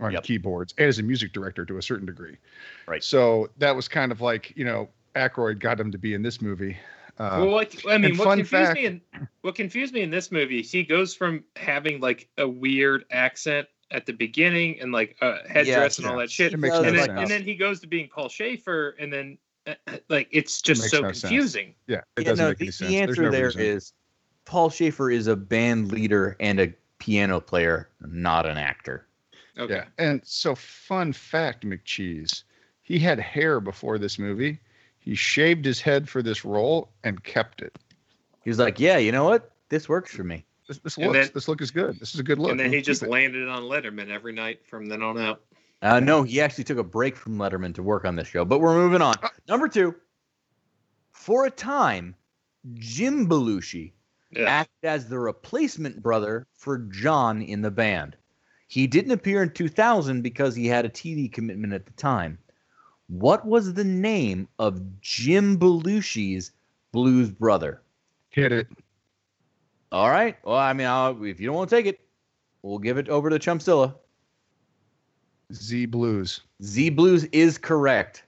on Yep. keyboards and as a music director to a certain degree. Right. So that was kind of like, you know, Aykroyd got him to be in this movie. Uh, well, what, I mean, what confused fact- me in what confused me in this movie, he goes from having like a weird accent at the beginning and like a headdress and all yeah. that shit, makes and, no then, sense. and then he goes to being Paul Shaffer, and then uh, like it's just makes so no sense. confusing. yeah, it Yeah, doesn't no, make the, any the sense. There's answer no there reason. is Paul Shaffer is a band leader and a piano player, not an actor. Okay. Yeah. And so, fun fact, McCheese, he had hair before this movie. He shaved his head for this role and kept it. He was like, "Yeah, you know what? This works for me." This, this looks, then- this look is good. This is a good look. and then We'll he just keep it. landed on Letterman every night from then on out. Uh, no, he actually took a break from Letterman to work on this show. But we're moving on. Number two. For a time, Jim Belushi Yeah. acted as the replacement brother for John in the band. He didn't appear in 2000 because he had a TV commitment at the time. What was the name of Jim Belushi's blues brother? hit it. All right. Well, I mean, I'll, if you don't want to take it, we'll give it over to Chumpzilla. Zee Blues. Zee Blues is correct.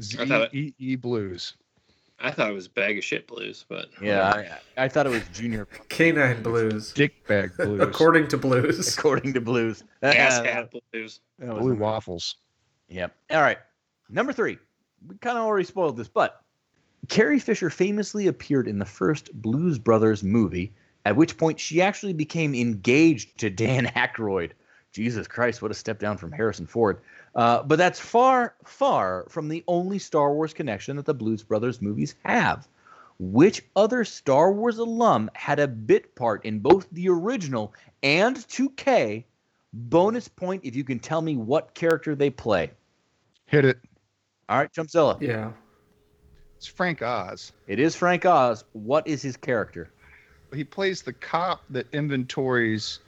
Z I thought E E Blues. I thought it was bag of shit blues, but Yeah, I, I thought it was Junior, Canine Blues. Dick Bag Blues. According to Blues. according to Blues. ass uh, hat blues. Blue waffles. Yep. All right. Number three. We kind of already spoiled this, but Carrie Fisher famously appeared in the first Blues Brothers movie, at which point she actually became engaged to Dan Aykroyd. Jesus Christ, what a step down from Harrison Ford. Uh, but that's far, far from the only Star Wars connection that the Blues Brothers movies have. Which other Star Wars alum had a bit part in both the original and 2K? Bonus point if you can tell me what character they play. Hit it. All right, Chumpzilla. Yeah. It's Frank Oz. It is Frank Oz. What is his character? He plays the cop that inventories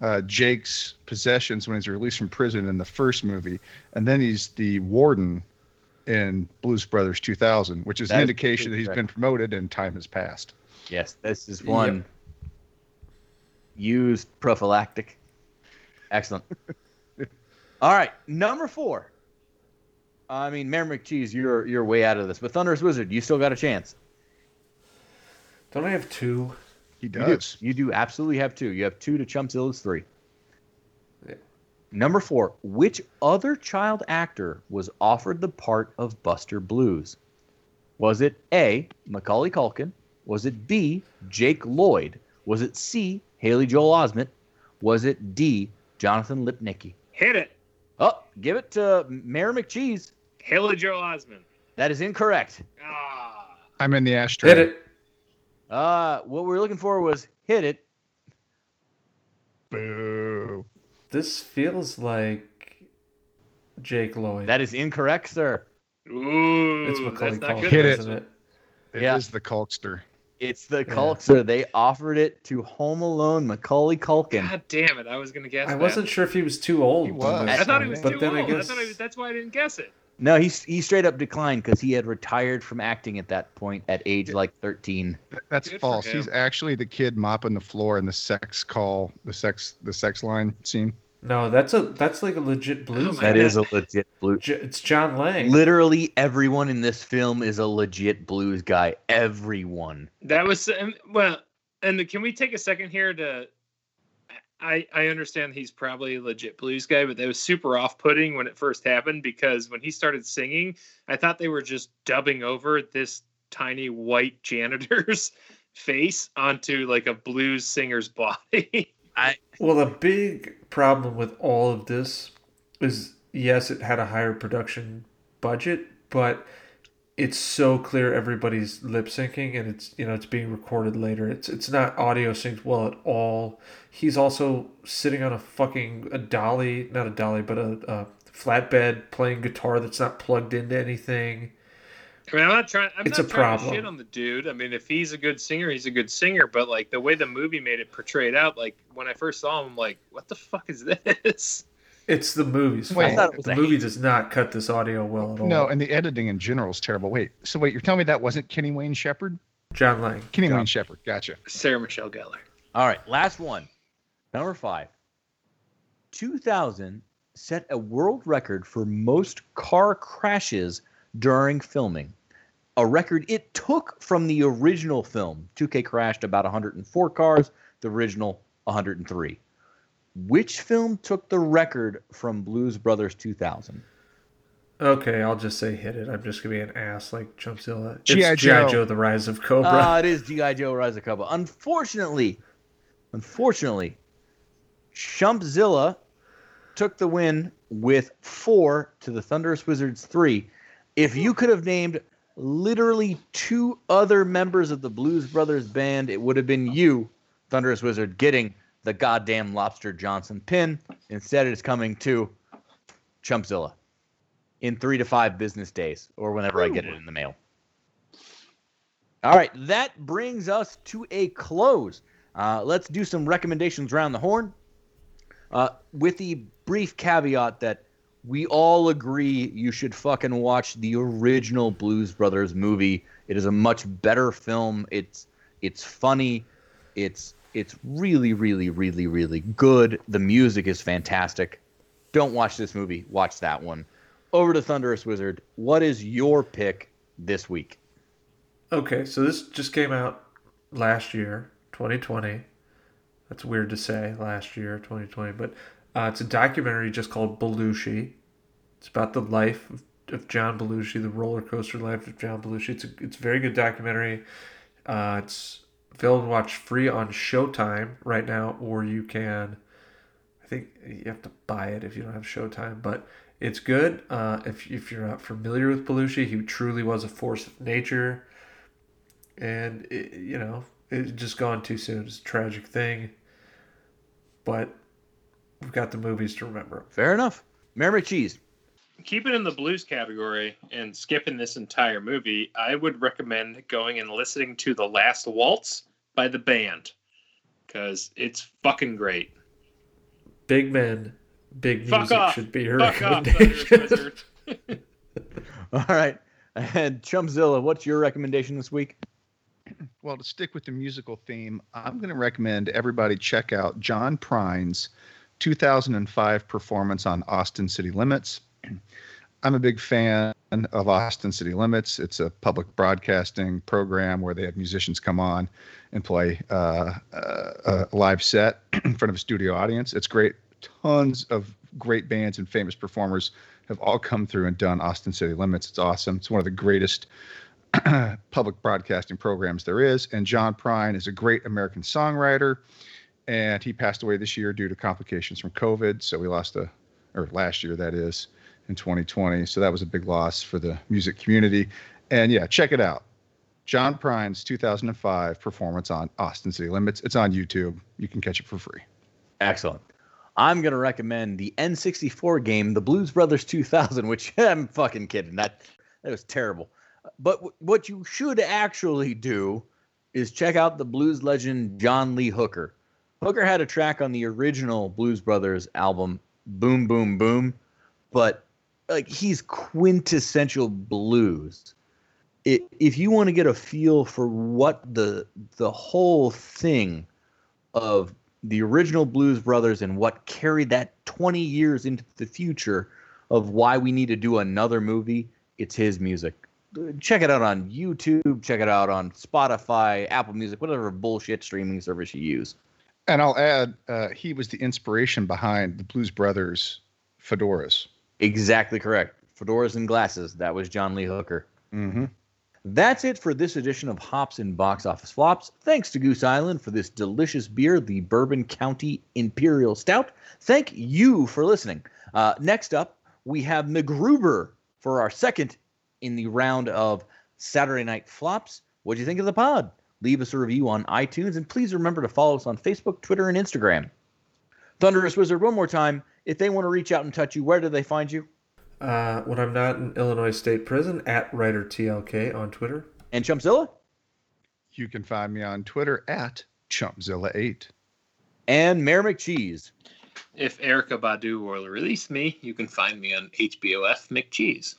uh, Jake's possessions when he's released from prison in the first movie, and then he's the warden in Blues Brothers 2000, which is That an is indication that he's correct. been promoted and time has passed. Yes, this is one used prophylactic. Excellent. All right, number four. I mean, Mayor McCheese, you're you're way out of this, but Thunderous Wizard, you still got a chance. Don't I have two? He You do. does. You do absolutely have two. You have two to Chumpzilla's three. Yeah. Number four. Which other child actor was offered the part of Buster Blues? Was it A. Macaulay Culkin? Was it B. Jake Lloyd? Was it C. Haley Joel Osment? Was it D. Jonathan Lipnicki? Hit it. Oh, give it to Mayor McCheese. Haley Joel Osment. That is incorrect. Ah. I'm in the ashtray. Hit it. Uh, what we were looking for was hit it. Boo. This feels like Jake Lloyd. That is incorrect, sir. Ooh, it's Macaulay that's not good. Hit it. isn't it? It is Yeah. the Culkster. It's the Yeah. Culkster. They offered it to Home Alone Macaulay Culkin. God damn it! I was gonna guess. I that. wasn't sure if he was too old. He was. I thought he was out, too but then old. I I guess thought I was, that's why I didn't guess it. No, he he straight up declined because he had retired from acting at that point at age like 13. That's Good false. He's actually the kid mopping the floor in the sex call, the sex, the sex line scene. No, that's a that's like a legit blues. Oh my That guy. is a legit blues. J- It's John Lang. Literally everyone in this film is a legit blues guy. Everyone. That was and, well, and can we take a second here to? I I understand he's probably a legit blues guy, but that was super off-putting when it first happened because when he started singing, I thought they were just dubbing over this tiny white janitor's face onto like a blues singer's body. Well, a big problem with all of this is yes, it had a higher production budget, but it's so clear everybody's lip syncing and it's you know it's being recorded later. It's it's not audio synced well at all. He's also sitting on a fucking a dolly, not a dolly, but a, a flatbed playing guitar that's not plugged into anything. I mean, I'm not trying. I'm It's not a trying problem. to shit on the dude. I mean, if he's a good singer, he's a good singer. But like the way the movie made it portrayed out, like when I first saw him, I'm like, what the fuck is this? It's the movie's Wait, fault. I thought it was the a movie does not cut this audio well at all. No, and the editing in general is terrible. Wait, so wait, you're telling me that wasn't Kenny Wayne Shepherd? John Lang. Kenny Yeah. Wayne Shepherd, gotcha. Sarah Michelle Gellar. All right, last one. Number five. 2000 set a world record for most car crashes during filming. A record it took from the original film. 2K crashed about 104 cars, the original 103. Which film took the record from Blues Brothers 2000? Okay, I'll just say hit it. I'm just gonna be an ass like Chumpzilla. It's G.I. Joe. Joe: The Rise of Cobra. Ah, it is G.I. Joe Rise of Cobra. Unfortunately, unfortunately, Chumpzilla took the win with four to the Thunderous Wizards three. If you could have named literally two other members of the Blues Brothers band, it would have been you, Thunderous Wizard, getting the goddamn Lobster Johnson pin. Instead, it's coming to Chumpzilla in three to five business days or whenever I get it in the mail. All right, that brings us to a close. Uh, let's do some recommendations around the horn. Uh, with the brief caveat that we all agree you should fucking watch the original Blues Brothers movie. It is a much better film. It's it's funny. It's it's really really really really good. The music is fantastic. don't watch this movie. Watch that one. Over to Thunderous Wizard. What is your pick this week? Okay, so this just came out last year, 2020. That's weird to say, last year, 2020, but uh, it's a documentary just called Belushi. It's about the life of, of John Belushi, the roller coaster life of John Belushi. It's a, it's a very good documentary. Uh, it's available to watch free on Showtime right now, or you can, I think you have to buy it if you don't have Showtime, but it's good. Uh, if, if you're not familiar with Belushi, he truly was a force of nature. And, it, you know, it's just gone too soon. It's a tragic thing. But we've got the movies to remember. Fair enough. Mayor McCheese. Keeping in the blues category and skipping this entire movie, I would recommend going and listening to The Last Waltz by the band because it's fucking great. Big men, big Fuck music off. should be your Fuck off, recommendation. Wizard. All right. And Chumpzilla, what's your recommendation this week? Well, to stick with the musical theme, I'm going to recommend everybody check out John Prine's 2005 performance on Austin City Limits. I'm a big fan of Austin City Limits. It's a public broadcasting program where they have musicians come on and play uh, uh, a live set in front of a studio audience. It's great. Tons of great bands and famous performers have all come through and done Austin City Limits. It's awesome. It's one of the greatest public broadcasting programs there is. And John Prine is a great American songwriter, and he passed away this year due to complications from COVID. So we lost a, or last year that is, in 2020. So that was a big loss for the music community. And yeah, check it out. John Prine's 2005 performance on Austin City Limits. It's on YouTube. You can catch it for free. Excellent. I'm going to recommend the N64 game, The Blues Brothers 2000, which I'm fucking kidding. That that was terrible. But w- what you should actually do is check out the blues legend John Lee Hooker. Hooker had a track on the original Blues Brothers album, Boom Boom Boom, but like he's quintessential blues. It, if you want to get a feel for what the the whole thing of the original Blues Brothers and what carried that 20 years into the future of why we need to do another movie, it's his music. Check it out on YouTube, check it out on Spotify, Apple Music, whatever bullshit streaming service you use. And I'll add, uh, he was the inspiration behind the Blues Brothers fedoras. Exactly correct. Fedoras and glasses. That was John Lee Hooker. Mm-hmm. That's it for this edition of Hops and Box Office Flops. Thanks to Goose Island for this delicious beer, the Bourbon County Imperial Stout. Thank you for listening. Uh, next up, we have MacGruber for our second in the round of Saturday Night Flops. What do you think of the pod? Leave us a review on iTunes, and please remember to follow us on Facebook, Twitter, and Instagram. Thunderous Wizard, one more time. If they want to reach out and touch you, where do they find you? Uh, when I'm not in Illinois State Prison, at writer TLK on Twitter. And Chumpzilla? You can find me on Twitter at Chumpzilla8. And Mayor McCheese. If Erykah Badu will release me, you can find me on HBOF McCheese.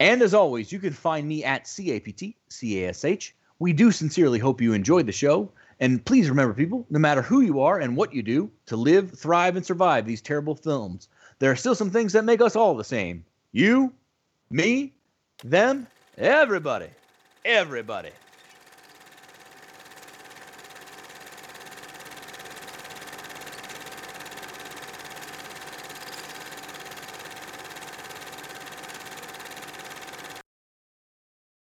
And as always, you can find me at CAPT CASH. We do sincerely hope you enjoyed the show. And please remember, people, no matter who you are and what you do, to live, thrive, and survive these terrible films, there are still some things that make us all the same. You, me, them, everybody. Everybody.